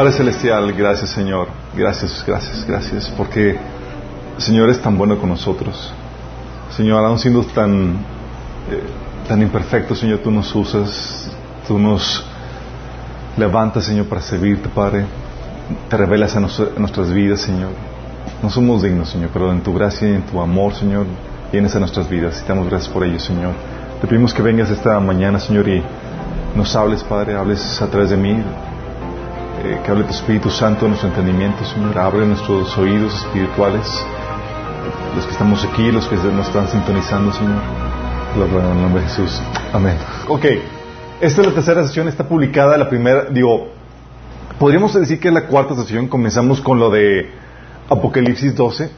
Padre Celestial, gracias Señor, gracias, gracias, gracias, porque Señor es tan bueno con nosotros. Señor, aún siendo tan, eh, tan imperfecto, Señor, tú nos usas, tú nos levantas, Señor, para servirte, Padre. Te revelas a, nuestras vidas, Señor. No somos dignos, Señor, pero en tu gracia y en tu amor, Señor, vienes a nuestras vidas y gracias por ello, Señor. Te pedimos que vengas esta mañana, Señor, y nos hables, Padre, hables a través de mí, eh, que hable tu Espíritu Santo en nuestro entendimiento, Señor. Abre nuestros oídos espirituales, los que estamos aquí, los que nos están sintonizando, Señor. En el nombre de Jesús. Amén. Ok, esta es la tercera sesión, está publicada la primera, digo, podríamos decir que es la cuarta sesión, comenzamos con lo de Apocalipsis 12,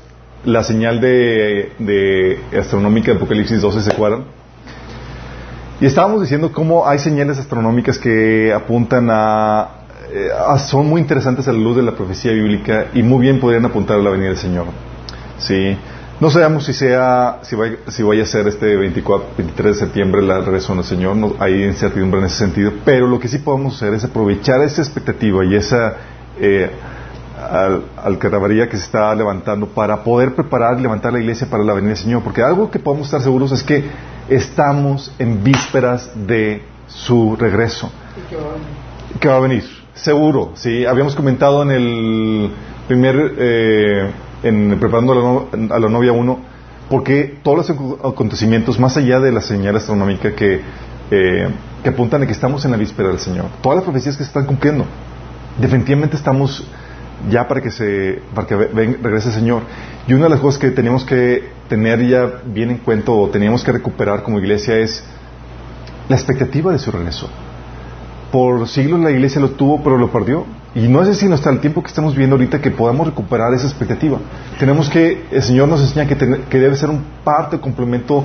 la señal de, de astronómica de Apocalipsis 12, ¿se acuerdan? Y estábamos diciendo cómo hay señales astronómicas que apuntan a eh, ah, son muy interesantes a la luz de la profecía bíblica y muy bien podrían apuntar a la venida del Señor. Sí. No sabemos si sea, si vaya, si vaya a ser este 24, 23 de septiembre la regreso del Señor, no, hay incertidumbre en ese sentido, pero lo que sí podemos hacer es aprovechar esa expectativa y esa eh, al, que se está levantando para poder preparar y levantar la iglesia para la venida del Señor, porque algo que podemos estar seguros es que estamos en vísperas de su regreso. ¿Qué va a venir? Seguro, sí. Habíamos comentado en el primer, eh, en preparando a la, novia 1, porque todos los acontecimientos, más allá de la señal astronómica que, eh, que apuntan a que estamos en la víspera del Señor, todas las profecías que se están cumpliendo, definitivamente estamos ya para que se para que regrese el Señor. Y una de las cosas que teníamos que tener ya bien en cuenta o teníamos que recuperar como iglesia es la expectativa de su regreso por siglos la iglesia lo tuvo, pero lo perdió. Y no es así hasta el tiempo que estamos viviendo ahorita que podamos recuperar esa expectativa. Tenemos que, el Señor nos enseña que, que debe ser un parte, complemento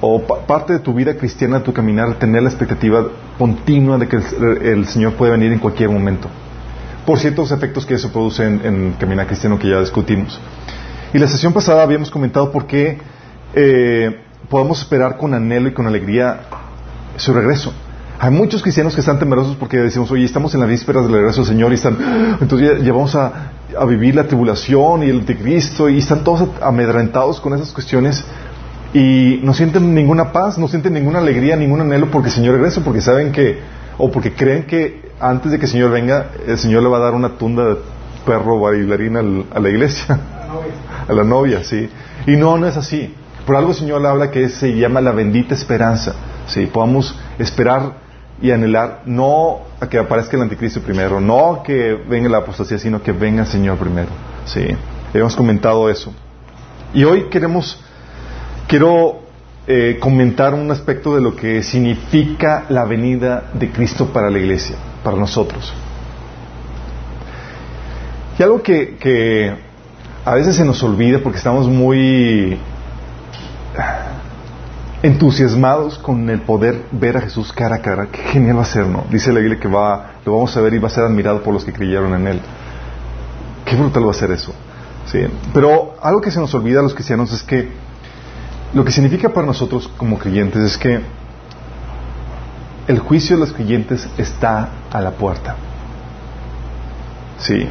o parte de tu vida cristiana, tu caminar, tener la expectativa continua de que el, Señor puede venir en cualquier momento. Por ciertos efectos que eso produce en, en caminar cristiano que ya discutimos. Y la sesión pasada habíamos comentado por qué eh, podemos esperar con anhelo y con alegría su regreso. Hay muchos cristianos que están temerosos porque decimos, oye, estamos en la víspera del regreso del Señor y están, entonces ya, vamos a, vivir la tribulación y el anticristo y están todos amedrentados con esas cuestiones y no sienten ninguna paz, no sienten ninguna alegría, ningún anhelo porque el Señor regresa, porque saben que, o porque creen que antes de que el Señor venga, el Señor le va a dar una tunda de perro bailarina a la iglesia, a la novia, sí. Y no, no es así. Por algo el Señor habla que se llama la bendita esperanza. Sí, podamos esperar y anhelar no a que aparezca el anticristo primero, no que venga la apostasía, sino que venga el Señor primero. Sí, hemos comentado eso. Y hoy queremos, quiero eh, comentar un aspecto de lo que significa la venida de Cristo para la iglesia, para nosotros. Y algo que, que a veces se nos olvida porque estamos muy entusiasmados con el poder ver a Jesús cara a cara. Qué genial va a ser, ¿no? Dice la Biblia que va, lo vamos a ver y va a ser admirado por los que creyeron en Él. Qué brutal va a ser eso. ¿sí? Pero algo que se nos olvida a los cristianos es que lo que significa para nosotros como creyentes es que el juicio de los creyentes está a la puerta. Sí.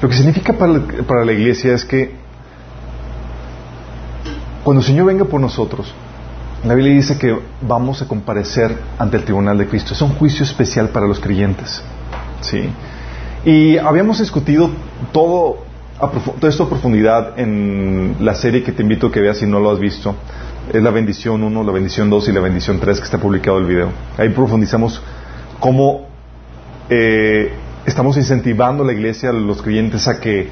Lo que significa para para la iglesia es que cuando el Señor venga por nosotros, la Biblia dice que vamos a comparecer ante el tribunal de Cristo. Es un juicio especial para los creyentes. ¿sí? Y habíamos discutido todo, todo esto a profundidad en la serie que te invito a que veas si no lo has visto. Es la bendición 1, la bendición 2 y la bendición 3 que está publicado el video. Ahí profundizamos cómo eh, estamos incentivando a la iglesia, a los creyentes, a que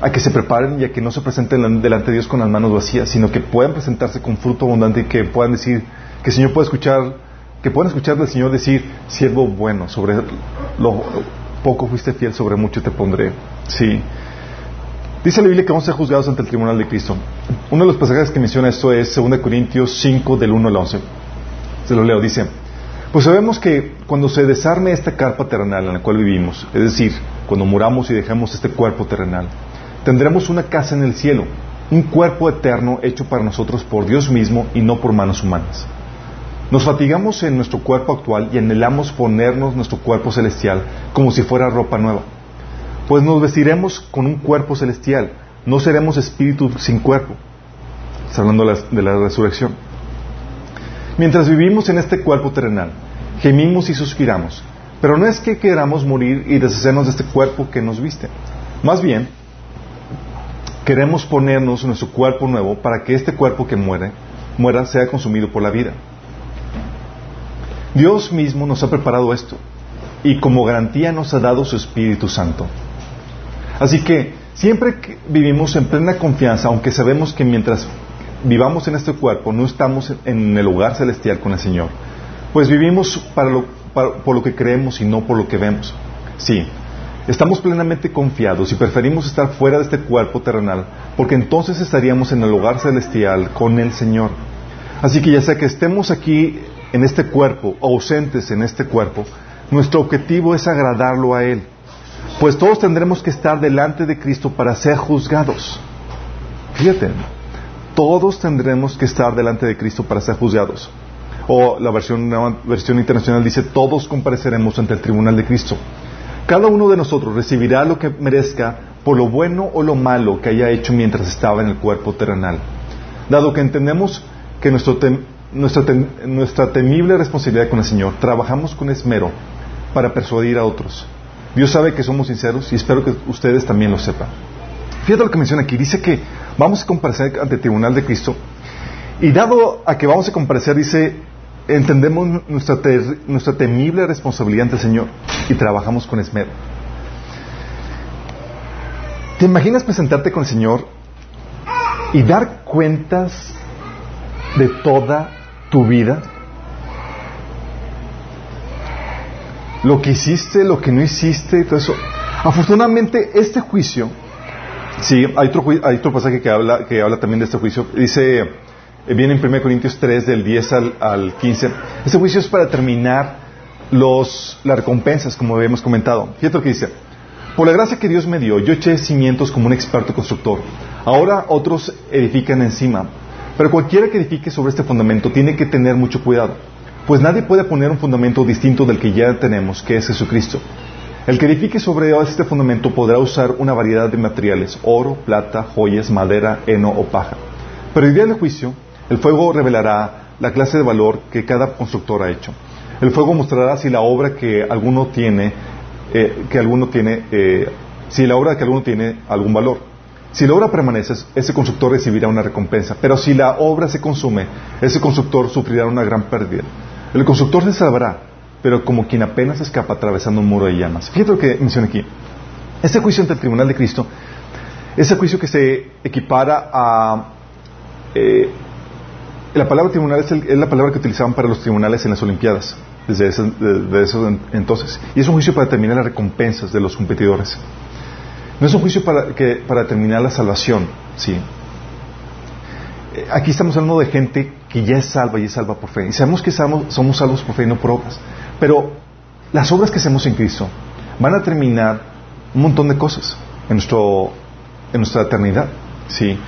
a que se preparen y a que no se presenten delante de Dios con las manos vacías, sino que puedan presentarse con fruto abundante y que puedan decir, que el Señor pueda escuchar, que puedan escuchar del Señor decir, siervo bueno, sobre lo poco fuiste fiel, sobre mucho te pondré. Sí. Dice la Biblia que vamos a ser juzgados ante el tribunal de Cristo. Uno de los pasajes que menciona esto es 2 Corintios 5 del 1 al 11. Se lo leo, dice, pues sabemos que cuando se desarme esta carpa terrenal en la cual vivimos, es decir, cuando muramos y dejemos este cuerpo terrenal, tendremos una casa en el cielo, un cuerpo eterno hecho para nosotros por Dios mismo y no por manos humanas. Nos fatigamos en nuestro cuerpo actual y anhelamos ponernos nuestro cuerpo celestial como si fuera ropa nueva, pues nos vestiremos con un cuerpo celestial, no seremos espíritus sin cuerpo. Está hablando de la, resurrección. Mientras vivimos en este cuerpo terrenal, gemimos y suspiramos, pero no es que queramos morir y deshacernos de este cuerpo que nos viste. Más bien, queremos ponernos nuestro cuerpo nuevo para que este cuerpo que muere, muera sea consumido por la vida. Dios mismo nos ha preparado esto y como garantía nos ha dado su Espíritu Santo. Así que siempre que vivimos en plena confianza, aunque sabemos que mientras vivamos en este cuerpo no estamos en el hogar celestial con el Señor, pues vivimos por lo que creemos y no por lo que vemos. Sí, estamos plenamente confiados y preferimos estar fuera de este cuerpo terrenal, porque entonces estaríamos en el hogar celestial con el Señor. Así que ya sea que estemos aquí en este cuerpo ausentes en este cuerpo, nuestro objetivo es agradarlo a Él pues todos tendremos que estar delante de Cristo para ser juzgados. Fíjate, todos tendremos que estar delante de Cristo para ser juzgados. O la versión, versión internacional dice, todos compareceremos ante el tribunal de Cristo. Cada uno de nosotros recibirá lo que merezca por lo bueno o lo malo que haya hecho mientras estaba en el cuerpo terrenal. Dado que entendemos que nuestra, nuestra temible responsabilidad con el Señor, trabajamos con esmero para persuadir a otros Dios sabe que somos sinceros y espero que ustedes también lo sepan. Fíjate lo que menciona aquí. Dice que vamos a comparecer ante el tribunal de Cristo. Y dado a que vamos a comparecer, dice, entendemos nuestra, nuestra temible responsabilidad ante el Señor y trabajamos con esmero. ¿Te imaginas presentarte con el Señor y dar cuentas de toda tu vida? lo que hiciste, lo que no hiciste y todo eso. Afortunadamente, este juicio, sí, hay otro, hay otro pasaje que habla, que habla también de este juicio, dice, viene en 1 Corintios 3, del 10 al, al 15. Este juicio es para terminar los, las recompensas, como habíamos comentado. Fíjate lo que dice. Por la gracia que Dios me dio, yo eché cimientos como un experto constructor. Ahora otros edifican encima. Pero cualquiera que edifique sobre este fundamento tiene que tener mucho cuidado pues nadie puede poner un fundamento distinto del que ya tenemos, que es Jesucristo. El que edifique sobre este fundamento podrá usar una variedad de materiales, oro, plata, joyas, madera, heno o paja. Pero el día del juicio, el fuego revelará la clase de valor que cada constructor ha hecho. El fuego mostrará si la obra que alguno tiene, eh, que alguno tiene, eh, si la obra que alguno tiene algún valor. Si la obra permanece, ese constructor recibirá una recompensa. Pero si la obra se consume, ese constructor sufrirá una gran pérdida. El constructor se salvará, pero como quien apenas escapa atravesando un muro de llamas. Fíjate lo que menciona aquí. Ese juicio ante el tribunal de Cristo, ese juicio que se equipara a... Eh, la palabra tribunal es, la palabra que utilizaban para los tribunales en las Olimpiadas, desde ese, entonces. Y es un juicio para determinar las recompensas de los competidores. No es un juicio para, que, para determinar la salvación, ¿sí? Eh, aquí estamos hablando de gente que ya es salva y es salva por fe. Y sabemos que somos, somos salvos por fe y no por obras. Pero las obras que hacemos en Cristo van a terminar un montón de cosas en, nuestro, en nuestra eternidad. ¿sí?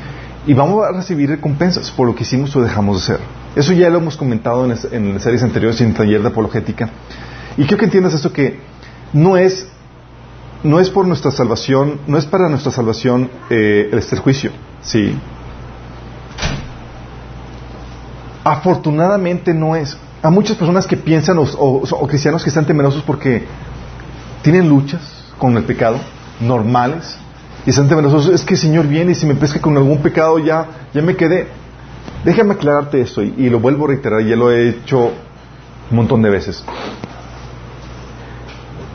Y vamos a recibir recompensas por lo que hicimos o dejamos de hacer. Eso ya lo hemos comentado en, series anteriores y en el taller de apologética. Y quiero que entiendas esto que no es, no es por nuestra salvación, no es para nuestra salvación eh, el juicio. ¿sí? Afortunadamente no es. Hay muchas personas que piensan, o, cristianos que están temerosos porque tienen luchas con el pecado, normales, y están temerosos, es que el Señor viene y si me pesca con algún pecado ya, ya me quedé. Déjame aclararte esto, y, y lo vuelvo a reiterar, ya lo he hecho un montón de veces.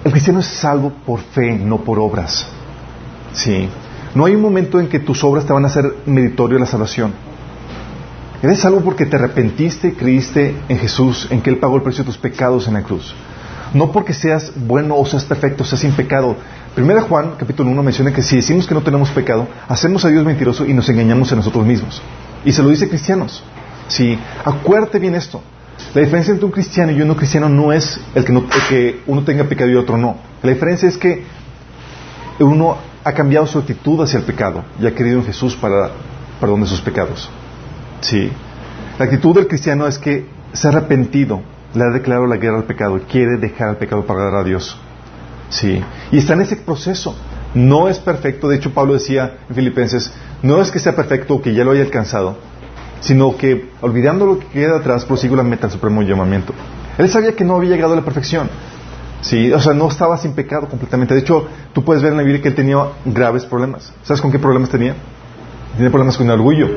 El cristiano es salvo por fe, no por obras. Sí. No hay un momento en que tus obras te van a hacer meritorio de la salvación. Eres salvo porque te arrepentiste y creíste en Jesús, en que Él pagó el precio de tus pecados en la cruz. No porque seas bueno o seas perfecto, seas sin pecado. Primera Juan, capítulo 1, menciona que si decimos que no tenemos pecado, hacemos a Dios mentiroso y nos engañamos a nosotros mismos. Y se lo dice cristianos. Sí, acuérdate bien esto. La diferencia entre un cristiano y un no cristiano no es el que, que uno tenga pecado y otro no. La diferencia es que uno ha cambiado su actitud hacia el pecado y ha querido en Jesús para perdón de sus pecados. Sí. La actitud del cristiano es que se ha arrepentido, le ha declarado la guerra al pecado quiere dejar el pecado para dar a Dios. Sí. Y está en ese proceso. No es perfecto, de hecho Pablo decía en Filipenses, no es que sea perfecto o que ya lo haya alcanzado, sino que olvidando lo que queda atrás, prosigo la meta del supremo llamamiento. Él sabía que no había llegado a la perfección. Sí, o sea, no estaba sin pecado completamente. De hecho, tú puedes ver en la Biblia que él tenía graves problemas. ¿Sabes con qué problemas tenía? Tenía problemas con el orgullo.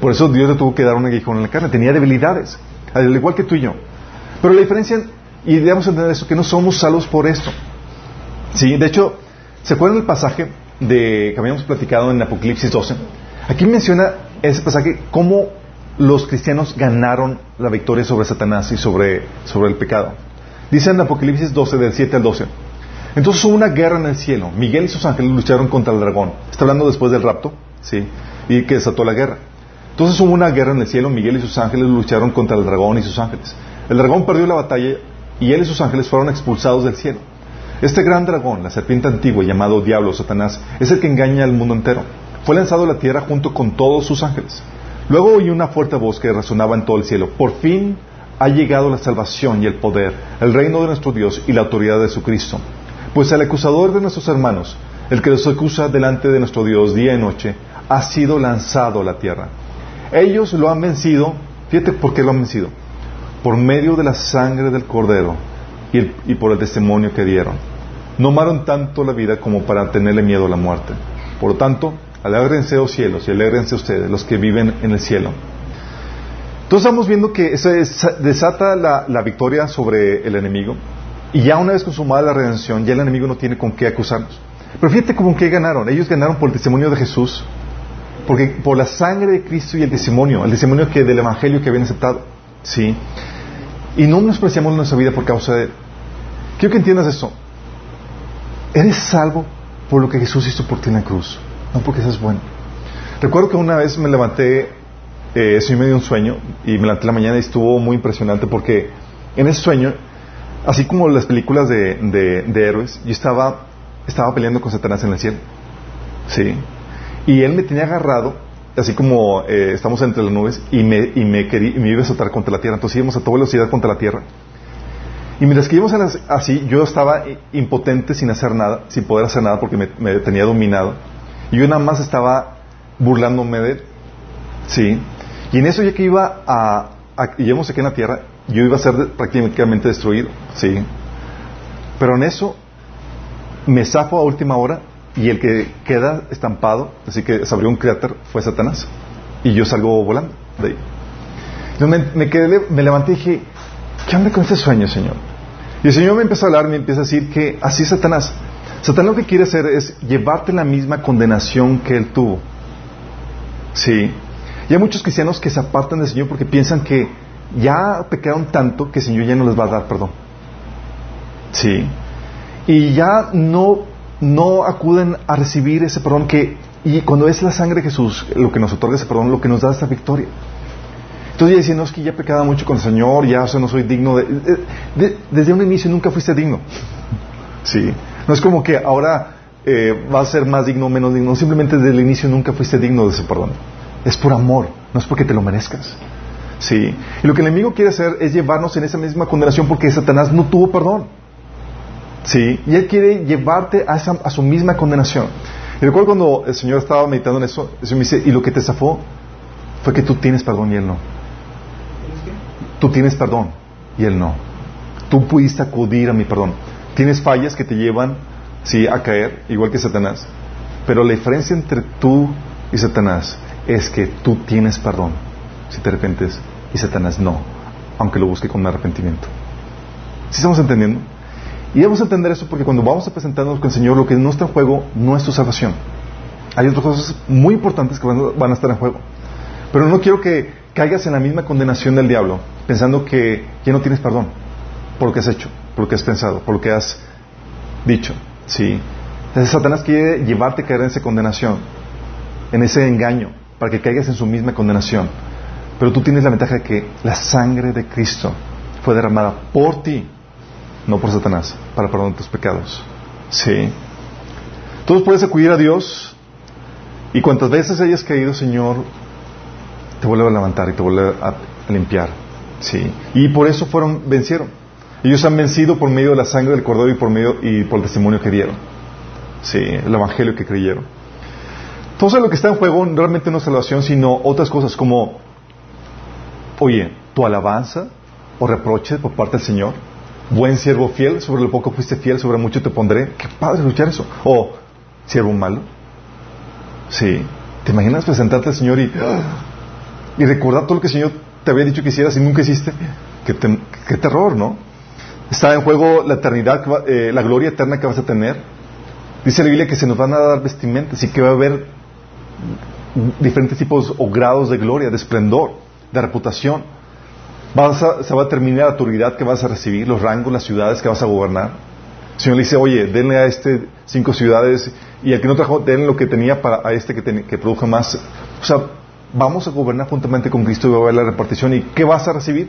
Por eso Dios le tuvo que dar un aguijón en la carne. Tenía debilidades, al igual que tú y yo. Pero la diferencia, y debemos entender eso, que no somos salvos por esto. Sí, de hecho, ¿se acuerdan del pasaje de, que habíamos platicado en Apocalipsis 12? Aquí menciona ese pasaje cómo los cristianos ganaron la victoria sobre Satanás y sobre, sobre el pecado. Dice en Apocalipsis 12, del 7 al 12. Entonces hubo una guerra en el cielo. Miguel y sus ángeles lucharon contra el dragón. Está hablando después del rapto, ¿sí? Y que desató la guerra. Entonces hubo una guerra en el cielo. Miguel y sus ángeles lucharon contra el dragón y sus ángeles. El dragón perdió la batalla y él y sus ángeles fueron expulsados del cielo. Este gran dragón, la serpiente antigua llamado Diablo, Satanás, es el que engaña al mundo entero. Fue lanzado a la tierra junto con todos sus ángeles. Luego oí una fuerte voz que resonaba en todo el cielo. Por fin ha llegado la salvación y el poder, el reino de nuestro Dios y la autoridad de su Cristo. Pues el acusador de nuestros hermanos, el que los acusa delante de nuestro Dios día y noche, ha sido lanzado a la tierra. Ellos lo han vencido, fíjate por qué lo han vencido, por medio de la sangre del cordero y, por el testimonio que dieron. No amaron tanto la vida como para tenerle miedo a la muerte. Por lo tanto, alégrense, oh cielos, y alégrense ustedes, los que viven en el cielo. Entonces estamos viendo que eso desata la, victoria sobre el enemigo. Y ya una vez consumada la redención, ya el enemigo no tiene con qué acusarnos. Pero fíjate con qué ganaron. Ellos ganaron por el testimonio de Jesús. Porque por la sangre de Cristo y el testimonio, el testimonio que del Evangelio que habían aceptado. ¿Sí? Y no despreciamos nuestra vida por causa de él. Quiero que entiendas esto. Eres salvo por lo que Jesús hizo por ti en la cruz, no porque seas bueno. Recuerdo que una vez me levanté, eh, soy medio un sueño, y me levanté la mañana y estuvo muy impresionante porque en ese sueño, así como las películas de, de, héroes, yo estaba, estaba peleando con Satanás en el cielo. ¿Sí? Y él me tenía agarrado así como eh, estamos entre las nubes, y me, y me, me iba a saltar contra la tierra. Entonces íbamos a toda velocidad contra la tierra. Y mientras que íbamos así, yo estaba impotente sin hacer nada, sin poder hacer nada porque me, tenía dominado. Y yo nada más estaba burlándome de él. ¿Sí? Y en eso ya que iba a íbamos aquí en la tierra, yo iba a ser prácticamente destruido. ¿Sí? Pero en eso me zafo a última hora y el que queda estampado, así que se abrió un cráter, fue Satanás. Y yo salgo volando de ahí. me, quedé, me levanté y dije, ¿qué onda con este sueño, Señor? Y el Señor me empieza a hablar, me empieza a decir que así es Satanás. Satanás lo que quiere hacer es llevarte la misma condenación que él tuvo. Sí. Y hay muchos cristianos que se apartan del Señor porque piensan que ya pecaron tanto que el Señor ya no les va a dar perdón. Sí. Y ya no no acuden a recibir ese perdón que, y cuando es la sangre de Jesús lo que nos otorga ese perdón, lo que nos da esta victoria. Entonces ya dicen, no, es que ya he pecado mucho con el Señor, ya no soy digno de, Desde un inicio nunca fuiste digno. Sí. No es como que ahora eh, vas a ser más digno o menos digno, simplemente desde el inicio nunca fuiste digno de ese perdón. Es por amor, no es porque te lo merezcas. Sí. Y lo que el enemigo quiere hacer es llevarnos en esa misma condenación porque Satanás no tuvo perdón. ¿Sí? Y Él quiere llevarte a, a su misma condenación. Y recuerdo cuando el Señor estaba meditando en eso, el Señor me dice, y lo que te zafó fue que tú tienes perdón y Él no. Tú tienes perdón y Él no. Tú pudiste acudir a mi perdón. Tienes fallas que te llevan, sí, a caer, igual que Satanás. Pero la diferencia entre tú y Satanás es que tú tienes perdón si te arrepientes y Satanás no, aunque lo busque con arrepentimiento. ¿Sí estamos entendiendo? Y debemos entender eso porque cuando vamos a presentarnos con el Señor, lo que no está en juego no es tu salvación. Hay otras cosas muy importantes que van a estar en juego. Pero no quiero que caigas en la misma condenación del diablo, pensando que ya no tienes perdón por lo que has hecho, por lo que has pensado, por lo que has dicho. ¿sí? Entonces Satanás quiere llevarte a caer en esa condenación, en ese engaño, para que caigas en su misma condenación. Pero tú tienes la ventaja de que la sangre de Cristo fue derramada por ti no por Satanás, para perdonar tus pecados. Sí. Entonces puedes acudir a Dios y cuantas veces hayas caído, Señor, te vuelve a levantar y te vuelve a, limpiar. Sí. Y por eso fueron, vencieron. Ellos han vencido por medio de la sangre del cordero y por medio y por el testimonio que dieron. Sí, el evangelio que creyeron. Entonces lo que está en juego realmente no es salvación, sino otras cosas como, oye, tu alabanza o reproche por parte del Señor. Buen siervo fiel, sobre lo poco fuiste fiel, sobre mucho te pondré. Qué padre escuchar eso. O siervo malo. Sí. ¿Te imaginas presentarte al Señor y, y recordar todo lo que el Señor te había dicho que hicieras y nunca hiciste? Qué, terror, ¿no? Está en juego la eternidad, eh, la gloria eterna que vas a tener. Dice la Biblia que se nos van a dar vestimentas y que va a haber diferentes tipos o grados de gloria, de esplendor, de reputación. Se va a terminar la autoridad que vas a recibir, los rangos, las ciudades que vas a gobernar. El Señor le dice, oye, denle a este cinco ciudades y al que no trajo, denle lo que tenía para a este que, que produjo más. O sea, vamos a gobernar juntamente con Cristo y va a haber la repartición. ¿Y qué vas a recibir?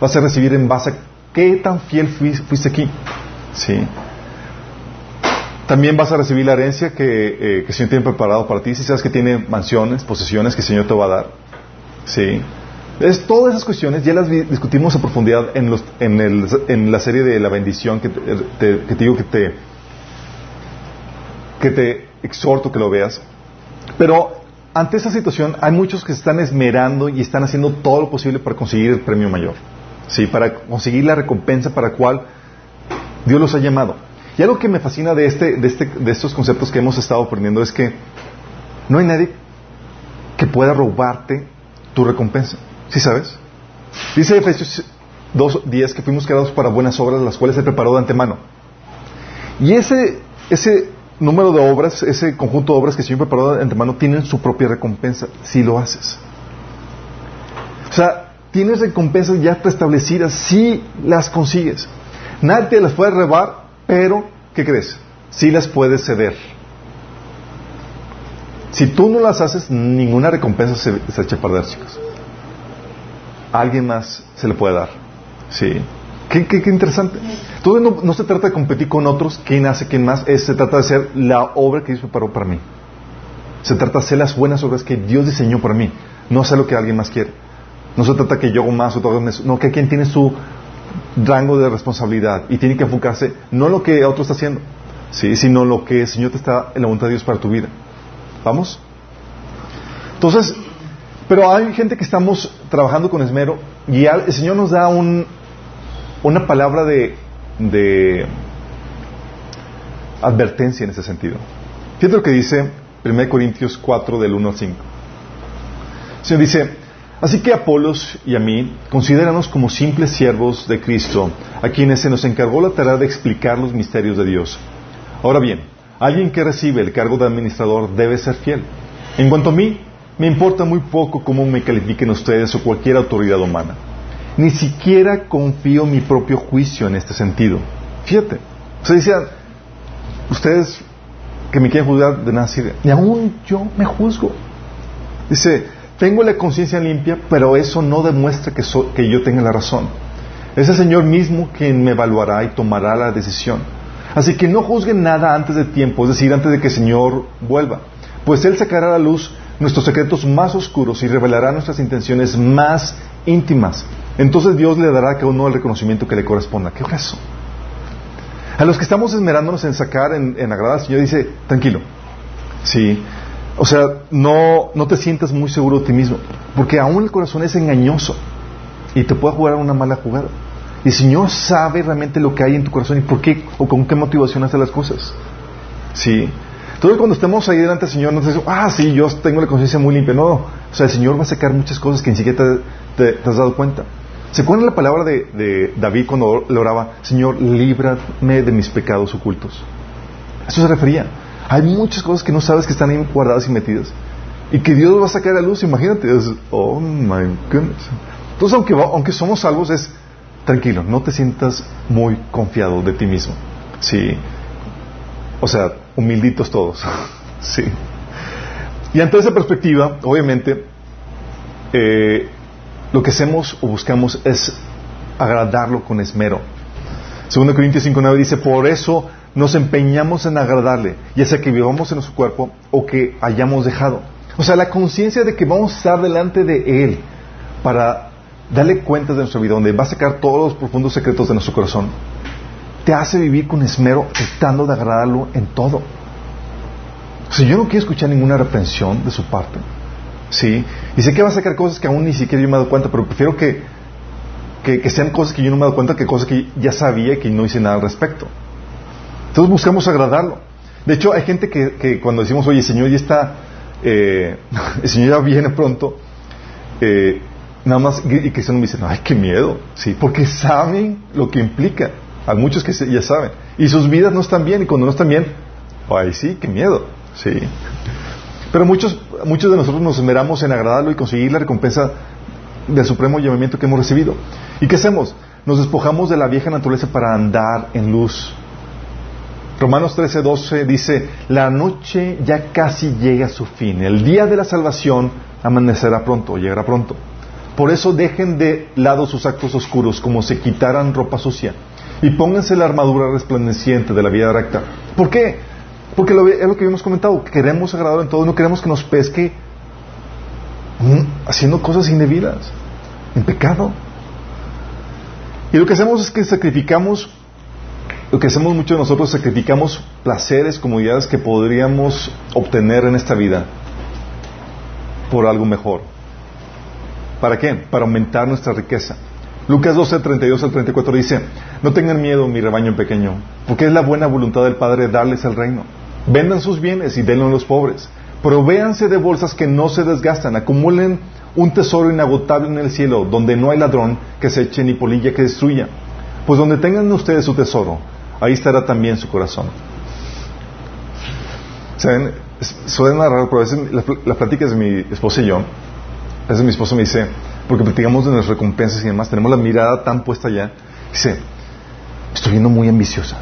Vas a recibir en base a qué tan fiel fuiste aquí. ¿Sí? También vas a recibir la herencia que, eh, que el Señor tiene preparado para ti. Si sabes que tiene mansiones, posesiones que el Señor te va a dar. ¿Sí? Es, todas esas cuestiones ya las discutimos a profundidad en, los, en, el, en, la serie de la bendición que te, digo que te, que te exhorto que lo veas. Pero ante esa situación hay muchos que se están esmerando y están haciendo todo lo posible para conseguir el premio mayor. Sí, para conseguir la recompensa para la cual Dios los ha llamado. Y algo que me fascina de, este, de, este, de estos conceptos que hemos estado aprendiendo es que no hay nadie que pueda robarte tu recompensa. ¿Sí sabes? Dice Efesios 2.10 que fuimos creados para buenas obras, las cuales se preparó de antemano. Y ese, ese número de obras, ese conjunto de obras que se preparó de antemano, tienen su propia recompensa si lo haces. O sea, tienes recompensas ya preestablecidas si las consigues. Nadie te las puede robar pero, ¿qué crees? Sí las puedes ceder. Si tú no las haces, ninguna recompensa se, echa a perder, chicos. Alguien más se le puede dar. Sí. Qué, qué, interesante. Entonces no, se trata de competir con otros, quién hace, quién más, se trata de hacer la obra que Dios preparó para mí. Se trata de hacer las buenas obras que Dios diseñó para mí, no hacer lo que alguien más quiere. No se trata que yo hago más o todo más, no, que quien tiene su rango de responsabilidad y tiene que enfocarse no lo que otro está haciendo, ¿sí? sino lo que el Señor te está en la voluntad de Dios para tu vida. ¿Vamos? Entonces, pero hay gente que estamos trabajando con esmero y el Señor nos da un, una palabra de, de advertencia en ese sentido. Fíjate lo que dice 1 Corintios 4 del 1 al 5. El Señor dice, Así que Apolos y a mí, considéranos como simples siervos de Cristo, a quienes se nos encargó la tarea de explicar los misterios de Dios. Ahora bien, alguien que recibe el cargo de administrador debe ser fiel. En cuanto a mí, me importa muy poco cómo me califiquen ustedes o cualquier autoridad humana. Ni siquiera confío en mi propio juicio en este sentido. Fíjate, o sea, decía, ustedes que me quieren juzgar de nada sirve. Ni aún yo me juzgo. Dice, tengo la conciencia limpia, pero eso no demuestra que, que yo tenga la razón. Es el Señor mismo quien me evaluará y tomará la decisión. Así que no juzguen nada antes de tiempo, es decir, antes de que el Señor vuelva, pues Él sacará a la luz nuestros secretos más oscuros y revelará nuestras intenciones más íntimas. Entonces Dios le dará a cada uno el reconocimiento que le corresponda. ¿Qué es eso? A los que estamos esmerándonos en sacar, en, en agradar al Señor, dice, tranquilo. Sí, o sea, no, no te sientas muy seguro de ti mismo, porque aún el corazón es engañoso y te puede jugar una mala jugada. Y el Señor sabe realmente lo que hay en tu corazón y por qué o con qué motivación hace las cosas. Sí. Entonces cuando estemos ahí delante del Señor, no te ah, sí, yo tengo la conciencia muy limpia. No, o sea, el Señor va a sacar muchas cosas que ni siquiera te, has dado cuenta. ¿Se acuerdan la palabra de, de, David cuando le oraba, Señor, líbrame de mis pecados ocultos? Eso se refería. Hay muchas cosas que no sabes que están ahí guardadas y metidas. Y que Dios va a sacar a luz, imagínate. oh my goodness. Entonces, aunque, aunque somos salvos, es tranquilo, no te sientas muy confiado de ti mismo. Sí. O sea, humilditos todos. sí. Y ante esa perspectiva, obviamente, eh, lo que hacemos o buscamos es agradarlo con esmero. Segundo Corintios 5.9 dice, por eso nos empeñamos en agradarle, ya sea que vivamos en nuestro cuerpo o que hayamos dejado. O sea, la conciencia de que vamos a estar delante de Él para darle cuenta de nuestra vida, donde va a sacar todos los profundos secretos de nuestro corazón, te hace vivir con esmero, tratando de agradarlo en todo. Si yo no quiero escuchar ninguna reprensión de su parte, ¿sí? Y sé que va a sacar cosas que aún ni siquiera yo me he dado cuenta, pero prefiero que, que, sean cosas que yo no me he dado cuenta que cosas que ya sabía y que no hice nada al respecto. Entonces buscamos agradarlo. De hecho, hay gente que, que cuando decimos, oye, el Señor ya está, eh, el Señor ya viene pronto, eh, nada más, y que se nos dicen, ay, qué miedo, ¿sí? Porque saben lo que implica. Hay muchos que ya saben. Y sus vidas no están bien, y cuando no están bien, ay, sí, qué miedo, ¿sí? Pero muchos, muchos de nosotros nos esmeramos en agradarlo y conseguir la recompensa del supremo llamamiento que hemos recibido. ¿Y qué hacemos? Nos despojamos de la vieja naturaleza para andar en luz. Romanos 13, 12 dice, la noche ya casi llega a su fin, el día de la salvación amanecerá pronto, llegará pronto. Por eso dejen de lado sus actos oscuros como si quitaran ropa sucia y pónganse la armadura resplandeciente de la vida recta. ¿Por qué? Porque es lo que hemos comentado, queremos agradar en todo, no queremos que nos pesque haciendo cosas indebidas, en pecado. Y lo que hacemos es que sacrificamos, lo que hacemos muchos de nosotros, sacrificamos placeres, comodidades que podríamos obtener en esta vida por algo mejor. ¿Para qué? Para aumentar nuestra riqueza. Lucas 12, 32 al 34 dice, no tengan miedo, mi rebaño pequeño, porque es la buena voluntad del Padre darles el reino. Vendan sus bienes y denlo a los pobres. Provéanse de bolsas que no se desgastan. Acumulen un tesoro inagotable en el cielo, donde no hay ladrón que se eche ni polilla que destruya. Pues donde tengan ustedes su tesoro, ahí estará también su corazón. ¿Saben? Suena raro, pero a veces pláticas de mi esposa y yo, a veces mi esposo me dice, porque platicamos de nuestras recompensas y demás, tenemos la mirada tan puesta allá, dice, estoy viendo muy ambiciosa.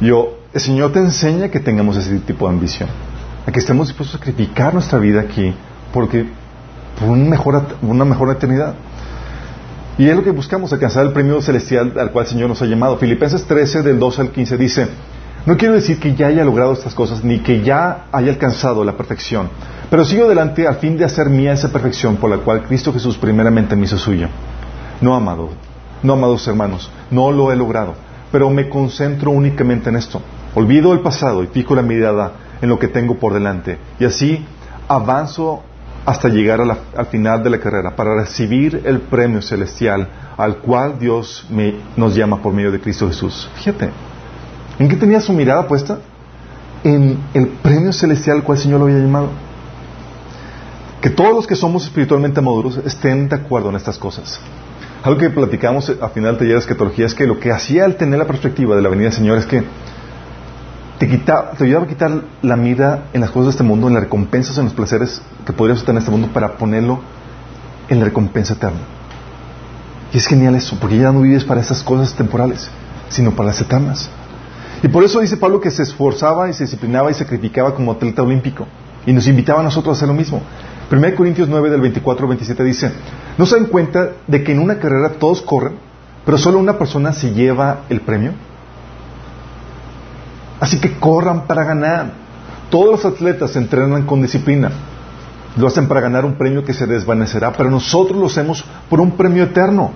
Yo, el Señor te enseña que tengamos ese tipo de ambición, a que estemos dispuestos a sacrificar nuestra vida aquí porque por una mejor, una mejor eternidad. Y es lo que buscamos, alcanzar el premio celestial al cual el Señor nos ha llamado. Filipenses 13, del 12 al 15 dice, no quiero decir que ya haya logrado estas cosas, ni que ya haya alcanzado la perfección, pero sigo adelante al fin de hacer mía esa perfección por la cual Cristo Jesús primeramente me hizo suyo. No, amado, no, amados hermanos, no lo he logrado, pero me concentro únicamente en esto Olvido el pasado y fijo la mirada en lo que tengo por delante. Y así avanzo hasta llegar al final de la carrera para recibir el premio celestial al cual Dios nos llama por medio de Cristo Jesús. Fíjate, ¿en qué tenía su mirada puesta? En el premio celestial al cual el Señor lo había llamado. Que todos los que somos espiritualmente maduros estén de acuerdo en estas cosas. Algo que platicamos a final del taller de escatología es que lo que hacía al tener la perspectiva de la venida del Señor es que te, quita, te ayudaba a quitar la mira en las cosas de este mundo, en las recompensas, en los placeres que podrías obtener en este mundo para ponerlo en la recompensa eterna. Y es genial eso, porque ya no vives para esas cosas temporales, sino para las eternas. Y por eso dice Pablo que se esforzaba y se disciplinaba y sacrificaba como atleta olímpico. Y nos invitaba a nosotros a hacer lo mismo. 1 Corintios 9 del 24 al 27 dice, ¿no se dan cuenta de que en una carrera todos corren, pero solo una persona se lleva el premio? Así que corran para ganar. Todos los atletas se entrenan con disciplina. Lo hacen para ganar un premio que se desvanecerá, pero nosotros lo hacemos por un premio eterno.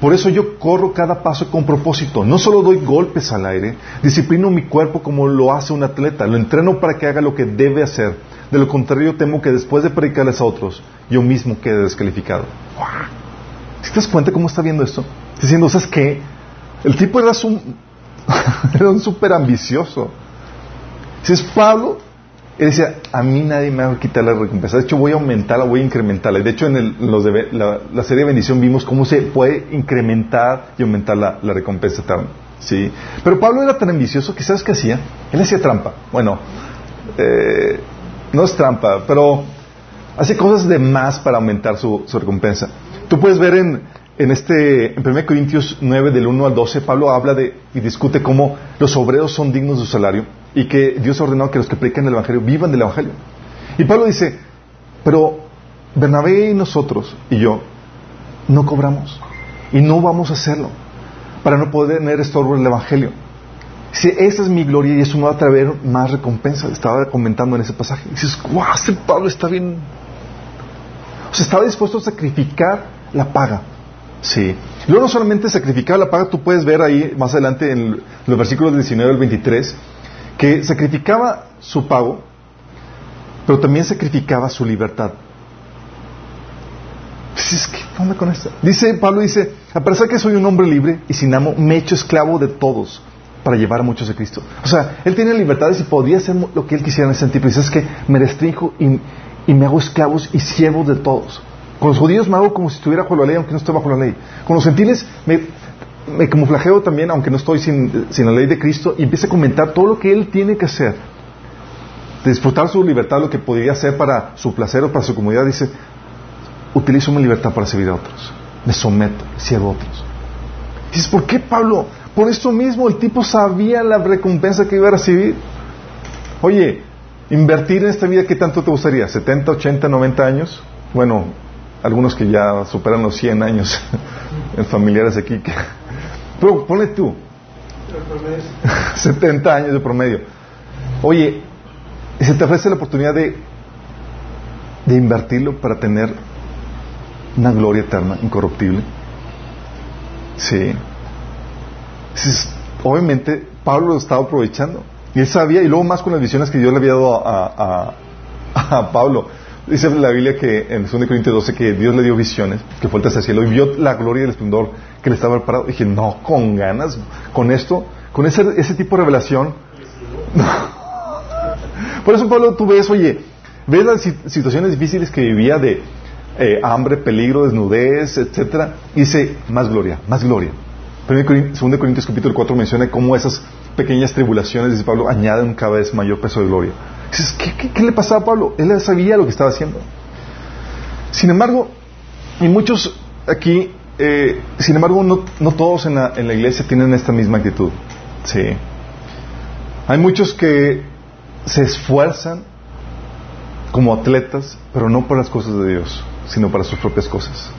Por eso yo corro cada paso con propósito. No solo doy golpes al aire, disciplino mi cuerpo como lo hace un atleta. Lo entreno para que haga lo que debe hacer. De lo contrario, temo que después de predicarles a otros, yo mismo quede descalificado. ¿Te das cuenta cómo está viendo esto? Diciendo, ¿sabes qué? El tipo era un, era un súper ambicioso. Si es Pablo, él decía, a mí nadie me va a quitar la recompensa. De hecho, voy a aumentarla, voy a incrementarla. De hecho, en los de, la, serie de bendición vimos cómo se puede incrementar y aumentar la, recompensa ¿sí? Pero Pablo era tan ambicioso que, ¿sabes qué hacía? Él hacía trampa. Bueno, eh, no es trampa, pero hace cosas de más para aumentar su recompensa. Tú puedes ver en, en este, en 1 Corintios 9, del 1 al 12, Pablo habla de y discute cómo los obreros son dignos de su salario y que Dios ha ordenado que los que predican el Evangelio vivan del Evangelio. Y Pablo dice, pero Bernabé y nosotros y yo no cobramos y no vamos a hacerlo para no poder tener estorbo el Evangelio. Si esa es mi gloria y eso me va a traer más recompensa. Estaba comentando en ese pasaje. Y dices, guau, este Pablo está bien. O sea, estaba dispuesto a sacrificar la paga Sí. Luego no solamente sacrificaba la paga, tú puedes ver ahí más adelante en los versículos 19 al 23, que sacrificaba su pago pero también sacrificaba su libertad. ¿qué con esto? Dice, Pablo dice, a pesar que soy un hombre libre y sin amo, me he hecho esclavo de todos para llevar a muchos a Cristo. O sea, él tenía libertades y podía hacer lo que él quisiera en ese sentido. Pero es que me restringo y, y me hago esclavos y siervos de todos. Con los judíos me hago como si estuviera bajo la ley, aunque no estoy bajo la ley. Con los gentiles me, me camuflajeo también, aunque no estoy sin, la ley de Cristo, y empieza a comentar todo lo que él tiene que hacer. Disfrutar su libertad, lo que podría hacer para su placer o para su comodidad, dice, utilizo mi libertad para servir a otros. Me someto, sirvo a otros. Dices, ¿por qué Pablo? Por esto mismo, el tipo sabía la recompensa que iba a recibir. Oye, invertir en esta vida, ¿qué tanto te gustaría? ¿70, 80, 90 años? Bueno, algunos que ya superan los 100 años, familiares aquí. Que... Pero ponle tú, 70 años de promedio. Oye, se te ofrece la oportunidad de, de invertirlo para tener una gloria eterna, incorruptible. Sí. Obviamente, Pablo lo estaba aprovechando. Y él sabía, y luego más con las visiones que Dios le había dado a, a, a Pablo. Dice la Biblia que en 2 Corintios 12 que Dios le dio visiones, que fue hacia el cielo y vio la gloria y el esplendor que le estaba preparado. Y dije, no, con ganas, con esto, con ese, ese tipo de revelación. Por eso, Pablo, tú ves, oye, ves las situaciones difíciles que vivía de eh, hambre, peligro, desnudez, etcétera, y dice, más gloria, más gloria. 2 Corintios capítulo 4 menciona cómo esas pequeñas tribulaciones, dice Pablo, añaden cada vez mayor peso de gloria. Dices, ¿qué, le pasaba a Pablo? Él sabía lo que estaba haciendo. Sin embargo, y muchos aquí, eh, sin embargo, no, todos en la, en la, iglesia tienen esta misma actitud. Sí. Hay muchos que se esfuerzan como atletas, pero no para las cosas de Dios, sino para sus propias cosas.